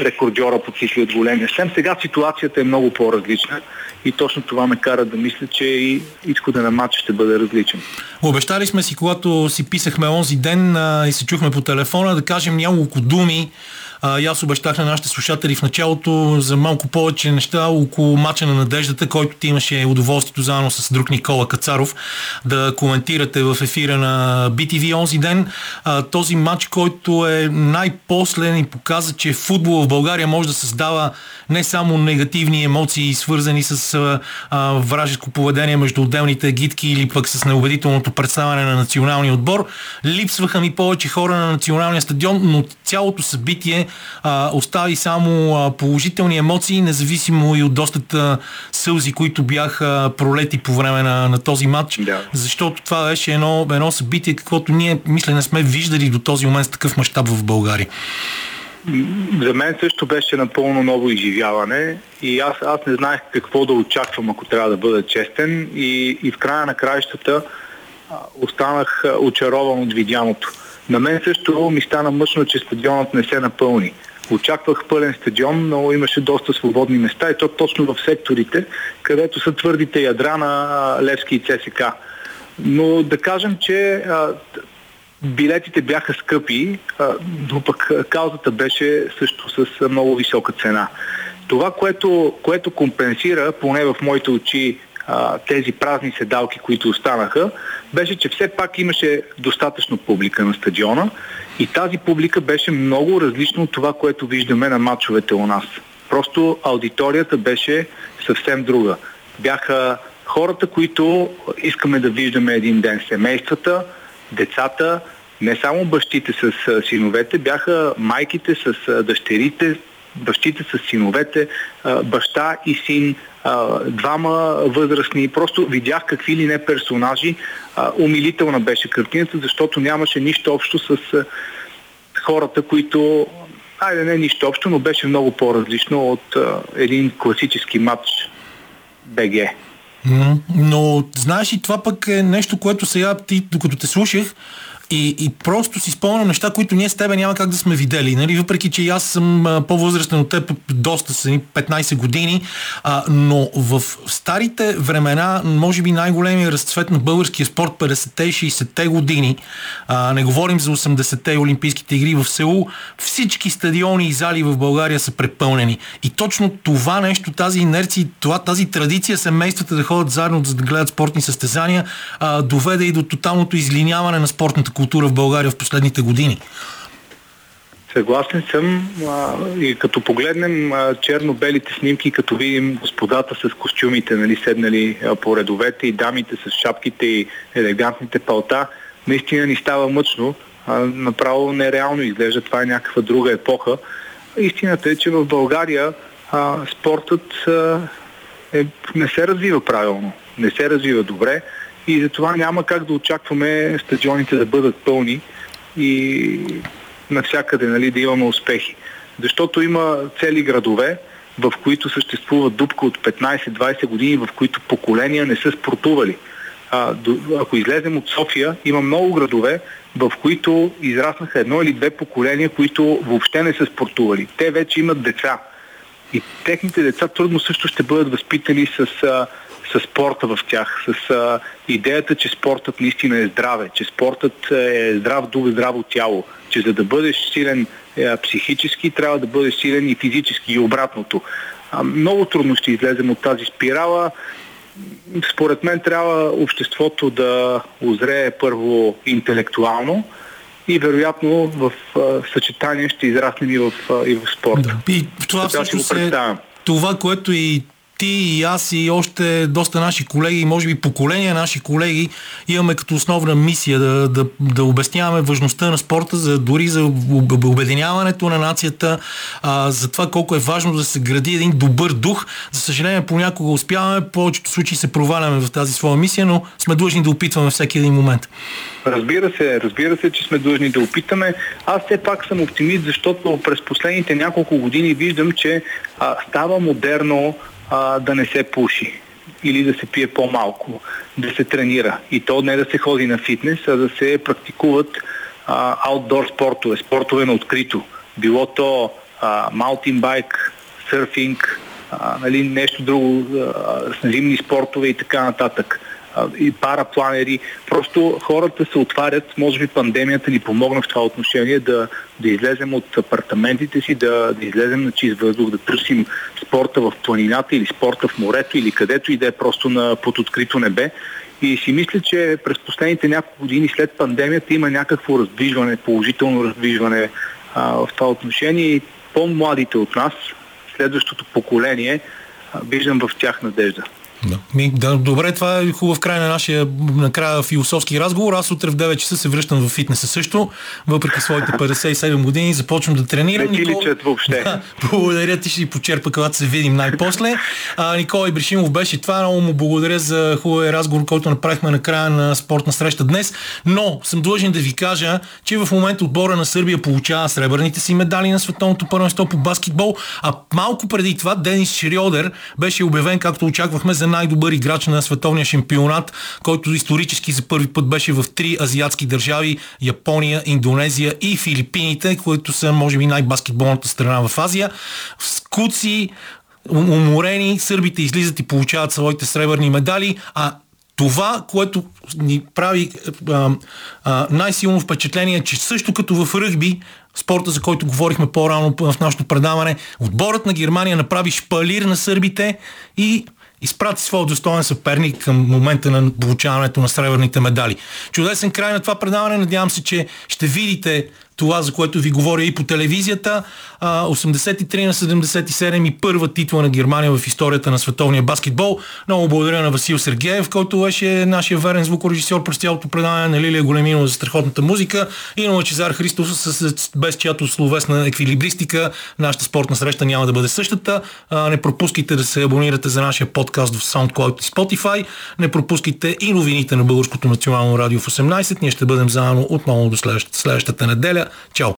рекордьора по цифри от големия шлем. Сега ситуацията е много по-различна и точно това ме кара да мисля, че и изхода на матча ще бъде различен. Обещали сме си, когато си писахме онзи ден а, и се чухме по телефона, да кажем няколко думи. А, и аз обещах на нашите слушатели в началото за малко повече неща около мача на надеждата, който ти имаше удоволствието заедно с друг Никола Кацаров да коментирате в ефира на BTV онзи ден. А, този матч, който е най-после и показа, че футбол в България може да създава не само негативни емоции, свързани с а, а, вражеско поведение между отделните гидки или пък с неубедителното представяне на националния отбор. Липсваха ми повече хора на националния стадион, но цялото събитие а, остави само а, положителни емоции, независимо и от достата сълзи, които бяха пролети по време на, на този матч, Да. защото това беше едно, едно събитие, каквото ние, мисля, не сме виждали до този момент с такъв мащаб в България. За мен също беше напълно ново изживяване и аз, аз не знаех какво да очаквам, ако трябва да бъда честен и, и в края на краищата останах очарован от видяното. На мен също ми стана мъчно, че стадионът не се напълни. Очаквах пълен стадион, но имаше доста свободни места и то точно в секторите, където са твърдите ядра на Левски и ЦСК. Но да кажем, че билетите бяха скъпи, но пък каузата беше също с много висока цена. Това, което, което компенсира, поне в моите очи, а, тези празни седалки, които останаха, беше, че все пак имаше достатъчно публика на стадиона и тази публика беше много различно от това, което виждаме на матчовете у нас. Просто аудиторията беше съвсем друга. Бяха хората, които искаме да виждаме един ден. Семействата, децата, не само бащите с синовете, бяха майките с дъщерите, бащите с синовете, баща и син, двама възрастни. Просто видях какви ли не персонажи. А, умилителна беше картината, защото нямаше нищо общо с а, хората, които айде не нищо общо, но беше много по-различно от а, един класически матч БГ. Но знаеш и това пък е нещо, което сега ти, докато те слушах, и, и просто си спомням неща, които ние с тебе няма как да сме видели. Нали? Въпреки, че аз съм по-възрастен от теб, доста са 15 години, а, но в старите времена, може би най-големия разцвет на българския спорт 50-те и 60-те години, а, не говорим за 80-те Олимпийските игри в Сеул, всички стадиони и зали в България са препълнени. И точно това нещо, тази инерция, това, тази традиция семействата да ходят заедно за да гледат спортни състезания, а, доведе и до тоталното излиняване на спортната култура в България в последните години. Съгласен съм а, и като погледнем а, черно-белите снимки, като видим господата с костюмите, нали, седнали а, по редовете и дамите с шапките и елегантните палта, наистина ни става мъчно. А, направо нереално изглежда. Това е някаква друга епоха. Истината е, че в България а, спортът а, е, не се развива правилно, не се развива добре и затова няма как да очакваме стадионите да бъдат пълни и навсякъде нали, да имаме успехи. Защото има цели градове, в които съществува дупка от 15-20 години, в които поколения не са спортували. А, до, ако излезем от София, има много градове, в които израснаха едно или две поколения, които въобще не са спортували. Те вече имат деца. И техните деца трудно също ще бъдат възпитани с а, с спорта в тях, с а, идеята, че спортът наистина е здраве, че спортът е здрав дух, здраво тяло, че за да бъдеш силен е, психически, трябва да бъдеш силен и физически и обратното. А, много трудно ще излезем от тази спирала. Според мен трябва обществото да озрее първо интелектуално, и вероятно в а, съчетание ще израснем и в, а, и в спорта. Да. И това всъщност е това, което и ти и аз и още доста наши колеги, може би поколения наши колеги, имаме като основна мисия да, да, да обясняваме важността на спорта, за, дори за обединяването на нацията, а, за това колко е важно да се гради един добър дух. За съжаление, понякога успяваме, повечето случаи се проваляме в тази своя мисия, но сме длъжни да опитваме всеки един момент. Разбира се, разбира се, че сме длъжни да опитаме. Аз все пак съм оптимист, защото през последните няколко години виждам, че а, става модерно а, да не се пуши или да се пие по-малко, да се тренира. И то не да се ходи на фитнес, а да се практикуват а, аутдор спортове, спортове на открито. Било то маунтинбайк, сърфинг, а, нали, нещо друго, а, зимни спортове и така нататък и парапланери. Просто хората се отварят, може би пандемията ни помогна в това отношение да, да излезем от апартаментите си, да, да излезем на чист въздух, да търсим спорта в планината или спорта в морето или където и да е просто на под открито небе. И си мисля, че през последните няколко години след пандемията има някакво раздвижване, положително раздвижване а, в това отношение и по-младите от нас, следващото поколение, а, виждам в тях надежда. Да. Ми, да, добре, това е хубав край на нашия накрая философски разговор. Аз утре в 9 часа се връщам в фитнеса също, въпреки своите 57 години, започвам да тренирам. Не ти личат въобще. Да, благодаря ти, ще си почерпа, когато се видим най-после. А, Николай Бришимов беше това. Много му благодаря за хубавия разговор, който направихме на края на спортна среща днес. Но съм длъжен да ви кажа, че в момента отбора на Сърбия получава сребърните си медали на световното първенство по баскетбол, а малко преди това Денис Шриодер беше обявен, както очаквахме, за най-добър играч на световния шампионат, който исторически за първи път беше в три азиатски държави Япония, Индонезия и Филипините, които са може би най-баскетболната страна в Азия. В Куци, уморени, сърбите излизат и получават своите сребърни медали, а това, което ни прави а, а, най-силно впечатление, че също като в ръгби, спорта, за който говорихме по-рано в нашото предаване, отборът на Германия направи шпалир на сърбите и изпрати своя достоен съперник към момента на получаването на сребърните медали. Чудесен край на това предаване. Надявам се, че ще видите това, за което ви говоря и по телевизията. 83 на 77 и първа титла на Германия в историята на световния баскетбол. Много благодаря на Васил Сергеев, който беше нашия верен звукорежисьор през цялото предаване на Лилия Големино за страхотната музика и на Лачезар Христов, с, без чиято словесна еквилибристика нашата спортна среща няма да бъде същата. не пропускайте да се абонирате за нашия подкаст в SoundCloud и Spotify. Не пропускайте и новините на Българското национално радио в 18. Ние ще бъдем заедно отново до следващата, следващата неделя. 叫